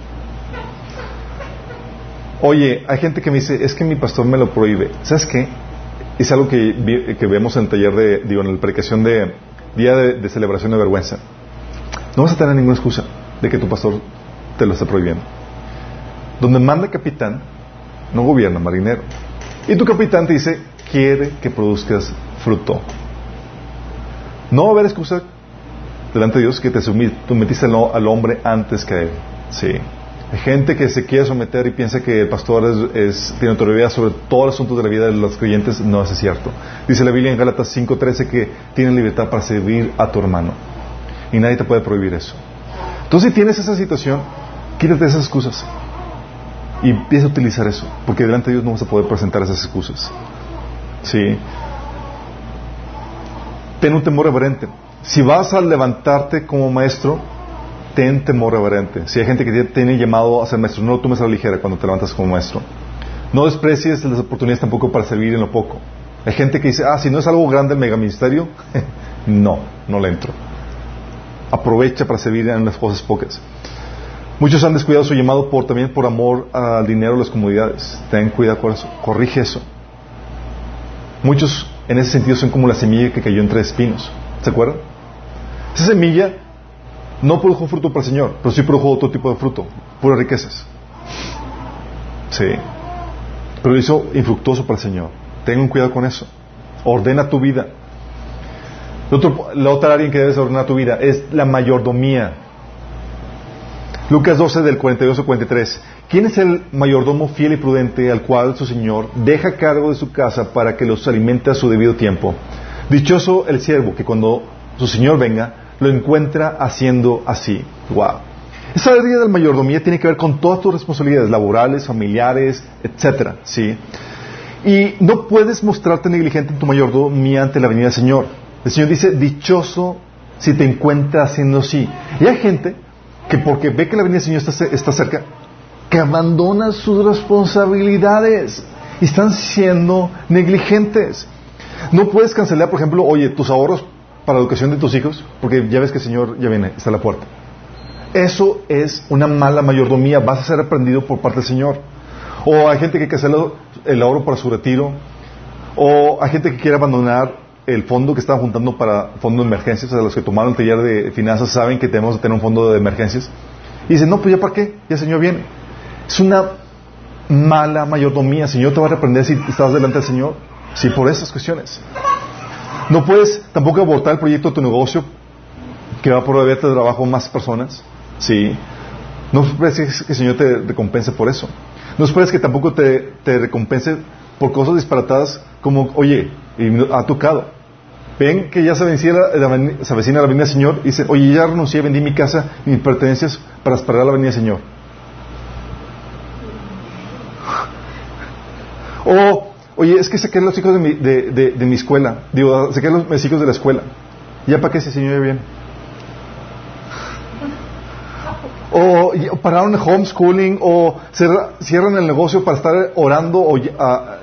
Oye, hay gente que me dice, es que mi pastor me lo prohíbe. ¿Sabes qué? Es algo que, vemos en el taller de, digo, en la predicación de Día de, Celebración de Vergüenza. No vas a tener ninguna excusa de que tu pastor te lo esté prohibiendo. Donde manda capitán, no gobierna marinero. Y tu capitán te dice, quiere que produzcas fruto. No va a haber excusa delante de Dios que te sometiste al hombre antes que a él. Sí. Hay gente que se quiere someter y piensa que el pastor tiene autoridad sobre todos los asuntos de la vida de los creyentes. No es cierto. Dice la Biblia en Gálatas 5.13 que tienes libertad para servir a tu hermano. Y nadie te puede prohibir eso. Entonces, si tienes esa situación, quítate esas excusas. Y empieza a utilizar eso. Porque delante de Dios no vas a poder presentar esas excusas. Sí. Ten un temor reverente. Si vas a levantarte como maestro, ten temor reverente. Si hay gente que tiene llamado a ser maestro, no lo tomes a la ligera cuando te levantas como maestro. No desprecies las oportunidades tampoco para servir en lo poco. Hay gente que dice, ah, si no es algo grande el megaministerio, no, no le entro. Aprovecha para servir en las cosas pocas. Muchos han descuidado su llamado por, también por amor al dinero y las comodidades. Ten cuidado con eso. Corrige eso. Muchos en ese sentido son como la semilla que cayó entre espinos. ¿Se acuerdan? Esa semilla no produjo fruto para el Señor, pero sí produjo otro tipo de fruto, puras riquezas. Sí. Pero hizo infructuoso para el Señor. Ten cuidado con eso. Ordena tu vida. la otra área en que debes ordenar tu vida es la mayordomía. Lucas 12 del 42 al 43. ¿Quién es el mayordomo fiel y prudente al cual su Señor deja cargo de su casa para que los alimente a su debido tiempo? Dichoso el siervo que cuando su Señor venga lo encuentra haciendo así. Wow. Esa área del mayordomía tiene que ver con todas tus responsabilidades laborales, familiares, etcétera, ¿sí? Y no puedes mostrarte negligente en tu mayordomía ante la venida del Señor. El Señor dice, dichoso si te encuentra haciendo así. Y hay gente que porque ve que la venida del Señor está, está cerca, que abandona sus responsabilidades y están siendo negligentes. No puedes cancelar, por ejemplo, oye, tus ahorros para la educación de tus hijos, porque ya ves que el Señor ya viene, está a la puerta. Eso es una mala mayordomía, vas a ser aprendido por parte del Señor. O hay gente que hacer el ahorro para su retiro, o hay gente que quiere abandonar el fondo que estaba juntando para fondo de emergencias, o sea, los que tomaron el taller de finanzas saben que tenemos que tener un fondo de emergencias. Y dicen, no, pues ya para qué, ya el Señor viene. Es una mala mayordomía, el Señor te va a reprender si estás delante del Señor, sí, por esas cuestiones. No puedes tampoco abortar el proyecto de tu negocio que va a proveerte de trabajo a más personas. Sí. No esperes que el Señor te recompense por eso. No esperes que tampoco te, recompense por cosas disparatadas como, oye, ha tocado. Ven que ya se, se avecina la venida del Señor y dice, oye, ya renuncié, vendí mi casa y mis pertenencias para esperar la venida del Señor. O Oye, es que saqué los hijos de mi, de, de, mi escuela. Digo, saqué los, mis hijos de la escuela. ¿Ya para qué si Señor bien? O, pararon el homeschooling, o cierran el negocio para estar orando o,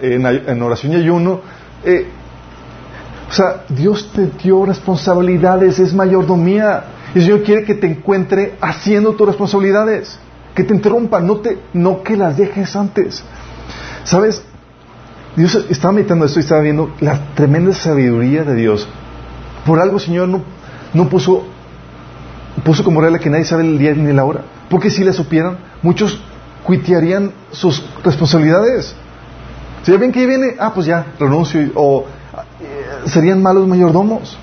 en, oración y ayuno. Eh, o sea, Dios te dio responsabilidades, es mayordomía. Y el Señor quiere que te encuentre haciendo tus responsabilidades. Que te interrumpa, no, te, no que las dejes antes. ¿Sabes? Dios estaba meditando esto y estaba viendo la tremenda sabiduría de Dios. Por algo, Señor, no, no puso, puso como regla que nadie sabe el día ni la hora. Porque si le supieran, muchos cuitearían sus responsabilidades. Si ya ven que viene, ah, pues ya, renuncio. O eh, serían malos mayordomos.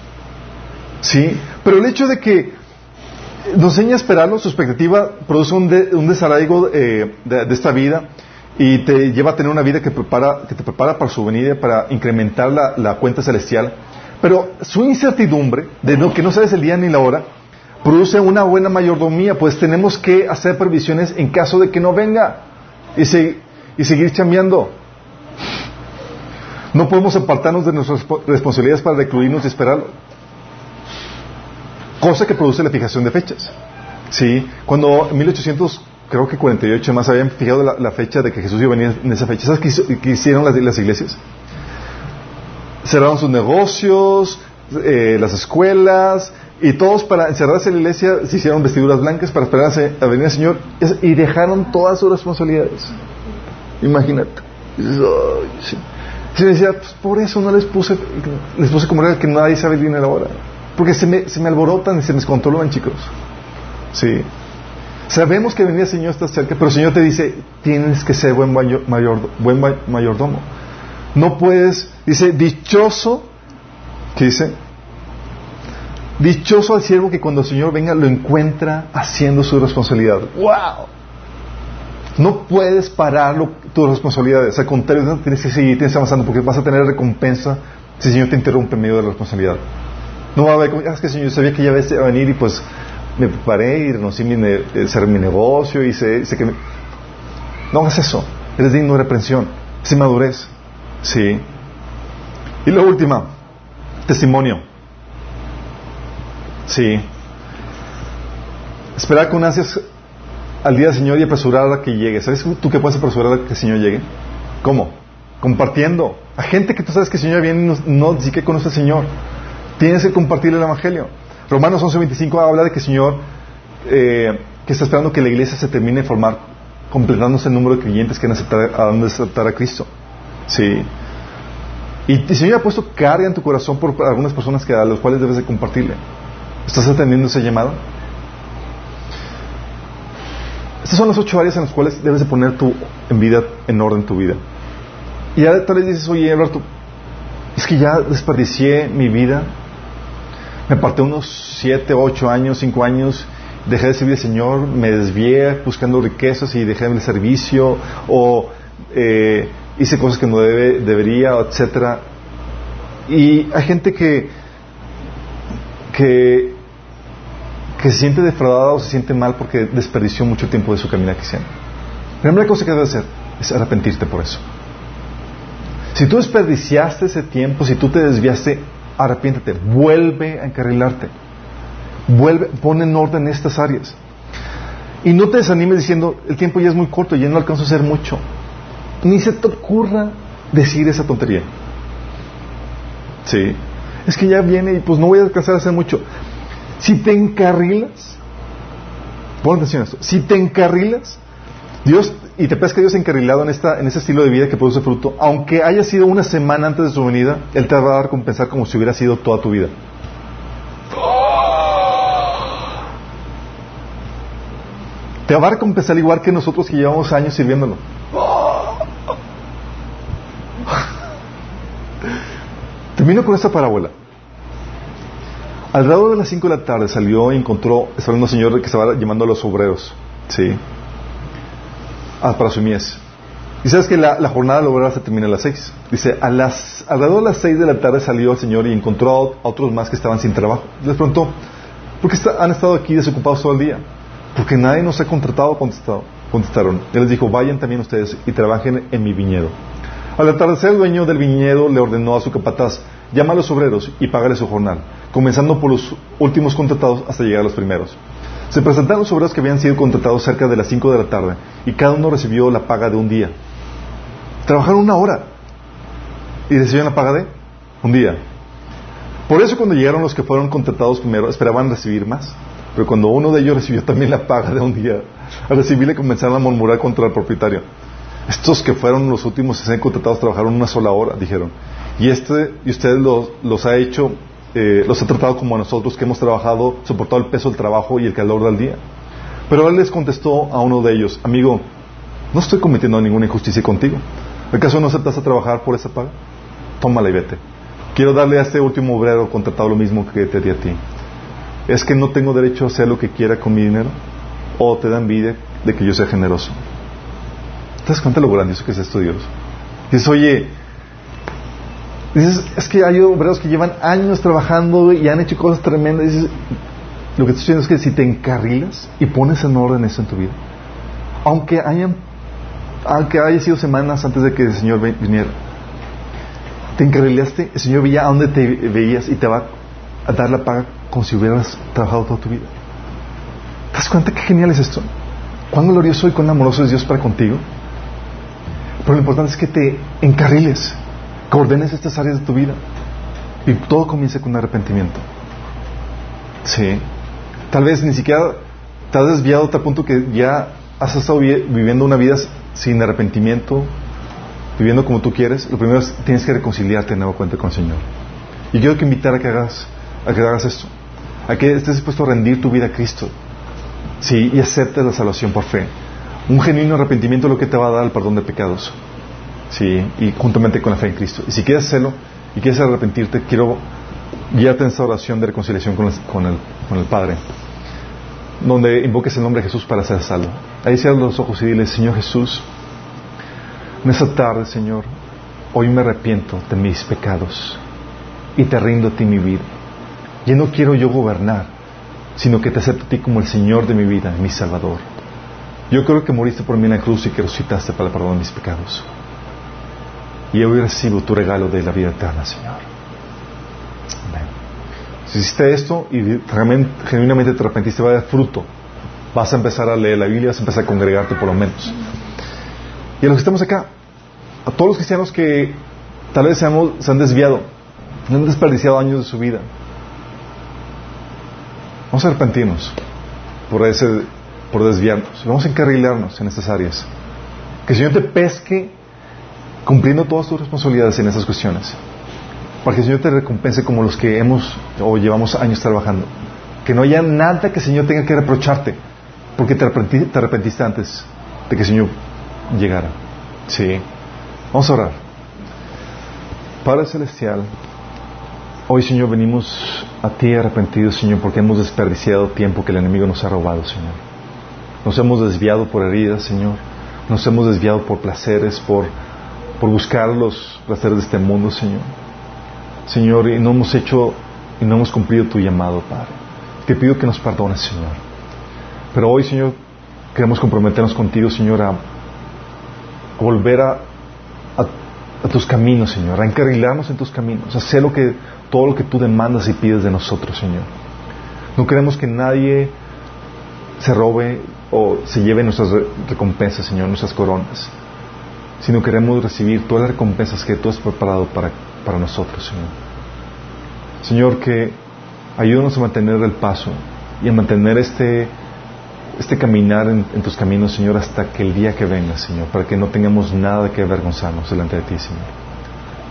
¿Sí? Pero el hecho de que nos enseña a esperarlo, su expectativa produce un, un desarraigo eh, de, esta vida y te lleva a tener una vida que, prepara, que te prepara para su venida, para incrementar la, cuenta celestial. Pero su incertidumbre, de no, que no sabes el día ni la hora, produce una buena mayordomía, pues tenemos que hacer previsiones en caso de que no venga y, y seguir chambeando. No podemos apartarnos de nuestras responsabilidades para recluirnos y esperarlo. Cosa que produce la fijación de fechas. ¿Sí? Cuando en 1800 creo que 48 más habían fijado la, fecha de que Jesús iba a venir en esa fecha. ¿Sabes qué, hicieron las, iglesias? Cerraron sus negocios, eh, las escuelas, y todos para encerrarse en la iglesia se hicieron vestiduras blancas para esperarse a venir el Señor y dejaron todas sus responsabilidades. Imagínate. Y decía, pues por eso no les puse, les puse como que nadie sabe el dinero ahora. Porque se me, se me alborotan y se me descontrolan, chicos. Sí. Sabemos que venía el Señor está cerca, pero el Señor te dice, tienes que ser buen, mayor, buen mayordomo. No puedes, dice, dichoso, ¿qué dice? Dichoso al siervo que cuando el Señor venga lo encuentra haciendo su responsabilidad. ¡Wow! No puedes parar tus responsabilidades. Al contrario, tienes que seguir, tienes que avanzando porque vas a tener recompensa si el Señor te interrumpe en medio de la responsabilidad. No va a haber, ah, es que Señor, yo sabía que ya iba a venir y pues me preparé y renuncié a hacer mi negocio y sé, que me... No hagas eso. Eres digno de reprensión. Es inmadurez. Sí. Y la última, testimonio. Sí. Esperar con ansias al día del Señor y apresurar a que llegue. ¿Sabes tú qué puedes apresurar a que el Señor llegue? ¿Cómo? Compartiendo. A gente que tú sabes que el Señor viene y no, no que conoce al Señor. Tienes que compartir el Evangelio. Romanos 11.25 habla de que el Señor, eh, que está esperando que la iglesia se termine de formar, completándose el número de creyentes que van a aceptar a Cristo. Sí. Y el Señor ha puesto carga en tu corazón por algunas personas que, a las cuales debes de compartirle. ¿Estás atendiendo ese llamado? Estas son las ocho áreas en las cuales debes de poner tu en vida, en orden tu vida. Y ya tal vez dices, oye, Alberto, es que ya desperdicié mi vida. Me aparté unos siete, ocho años, cinco años, dejé de servir al Señor, me desvié buscando riquezas y dejé el servicio, o eh, hice cosas que no debe, debería, etcétera. Y hay gente que, que, que se siente defraudada o se siente mal porque desperdició mucho tiempo de su camino cristiana. La primera cosa que debe hacer es arrepentirte por eso. Si tú desperdiciaste ese tiempo, si tú te desviaste, arrepiéntete, vuelve a encarrilarte. Vuelve, pon en orden estas áreas. Y no te desanimes diciendo, el tiempo ya es muy corto, ya no alcanzo a hacer mucho ni se te ocurra decir esa tontería. Sí. Es que ya viene y pues no voy a alcanzar a hacer mucho. Si te encarrilas, pon atención a esto, si te encarrilas, Dios, y te pesca Dios encarrilado en, esta, en ese estilo de vida que produce fruto, aunque haya sido una semana antes de su venida, Él te va a dar compensar como si hubiera sido toda tu vida. Te va a recompensar igual que nosotros que llevamos años sirviéndolo. Termino con esta parábola. Alrededor de las 5 de la tarde salió y encontró, estaba un señor que estaba llamando a los obreros, ¿sí? Ah, para su mies. Y sabes que la, jornada obrera se termina a las 6. Dice, a las, alrededor de las 6 de la tarde salió el señor y encontró a otros más que estaban sin trabajo. Les preguntó, ¿por qué han estado aquí desocupados todo el día? Porque nadie nos ha contratado, contestaron. Él les dijo, vayan también ustedes y trabajen en mi viñedo. Al atardecer el dueño del viñedo le ordenó a su capataz, llama a los obreros y págale su jornal, comenzando por los últimos contratados hasta llegar a los primeros. Se presentaron los obreros que habían sido contratados cerca de las 5 de la tarde y cada uno recibió la paga de un día. Trabajaron una hora y recibieron la paga de un día. Por eso cuando llegaron los que fueron contratados primero esperaban recibir más. Pero cuando uno de ellos recibió también la paga de un día, al recibirle comenzaron a murmurar contra el propietario. Estos que fueron los últimos que se han contratados trabajaron una sola hora, dijeron. Y este, y usted los, ha hecho, eh, los ha tratado como a nosotros que hemos trabajado, soportado el peso del trabajo y el calor del día. Pero él les contestó a uno de ellos, amigo, no estoy cometiendo ninguna injusticia contigo. ¿Acaso no aceptas a trabajar por esa paga? Tómala y vete. Quiero darle a este último obrero contratado lo mismo que te di a ti. ¿Es que no tengo derecho a hacer lo que quiera con mi dinero? ¿O te da envidia de que yo sea generoso? ¿Te das cuenta lo grandioso que es esto, Dios? Dices, oye, dices, es que hay obreros que llevan años trabajando y han hecho cosas tremendas. Dices, lo que estoy diciendo es que si te encarrilas y pones en orden eso en tu vida, aunque hayan, aunque haya sido semanas antes de que el Señor viniera, te encarrilaste, el Señor veía a dónde te veías y te va a dar la paga como si hubieras trabajado toda tu vida. ¿Te das cuenta qué genial es esto? ¿Cuán glorioso y cuán amoroso es Dios para contigo? Pero lo importante es que te encarriles, que estas áreas de tu vida. Y todo comienza con arrepentimiento. Sí. Tal vez ni siquiera te has desviado a tal punto que ya has estado viviendo una vida sin arrepentimiento, viviendo como tú quieres. Lo primero es tienes que reconciliarte de nuevo cuenta con el Señor. Y quiero invitar a que hagas, a que hagas esto. A que estés dispuesto a rendir tu vida a Cristo. Sí, y aceptes la salvación por fe. Un genuino arrepentimiento es lo que te va a dar el perdón de pecados. Sí, y juntamente con la fe en Cristo. Y si quieres hacerlo y quieres arrepentirte, quiero guíate en esta oración de reconciliación con el, con el, el Padre, donde invoques el nombre de Jesús para ser salvo. Ahí cierra los ojos y dile, Señor Jesús, en esta tarde, Señor, hoy me arrepiento de mis pecados y te rindo a ti mi vida. Ya no quiero yo gobernar, sino que te acepto a ti como el Señor de mi vida, mi Salvador. Yo creo que moriste por mí en la cruz y que resucitaste para perdonar mis pecados. Y hoy recibo tu regalo de la vida eterna, Señor. Amén. Si hiciste esto y genuinamente te arrepentiste, va a dar fruto. Vas a empezar a leer la Biblia, vas a empezar a congregarte por lo menos. Y a los que estamos acá, a todos los cristianos que tal vez se han, se han desviado, han desperdiciado años de su vida, vamos a arrepentirnos por, ese, por desviarnos. Vamos a encarrilarnos en estas áreas. Que el Señor te pesque cumpliendo todas tus responsabilidades en esas cuestiones. Para que el Señor te recompense como los que hemos o llevamos años trabajando. Que no haya nada que el Señor tenga que reprocharte porque te arrepentiste, te arrepentiste antes de que el Señor llegara. Sí. Vamos a orar. Padre Celestial, hoy Señor venimos a ti arrepentidos Señor porque hemos desperdiciado tiempo que el enemigo nos ha robado Señor. Nos hemos desviado por heridas Señor. Nos hemos desviado por placeres, por, por buscar los placeres de este mundo Señor. Señor, y no hemos hecho y no hemos cumplido tu llamado Padre. Te pido que nos perdones Señor. Pero hoy Señor queremos comprometernos contigo Señor a volver a, tus caminos, Señor, a encarrilarnos en tus caminos, a hacer lo que, todo lo que tú demandas y pides de nosotros, Señor. No queremos que nadie se robe o se lleve nuestras recompensas, Señor, nuestras coronas, sino queremos recibir todas las recompensas que tú has preparado para, para nosotros, Señor. Señor, que ayúdanos a mantener el paso y a mantener este este caminar en, tus caminos, Señor, hasta que el día que venga, Señor, para que no tengamos nada que avergonzarnos delante de ti, Señor.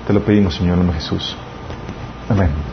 Te lo pedimos, Señor, en nombre de Jesús. Amén.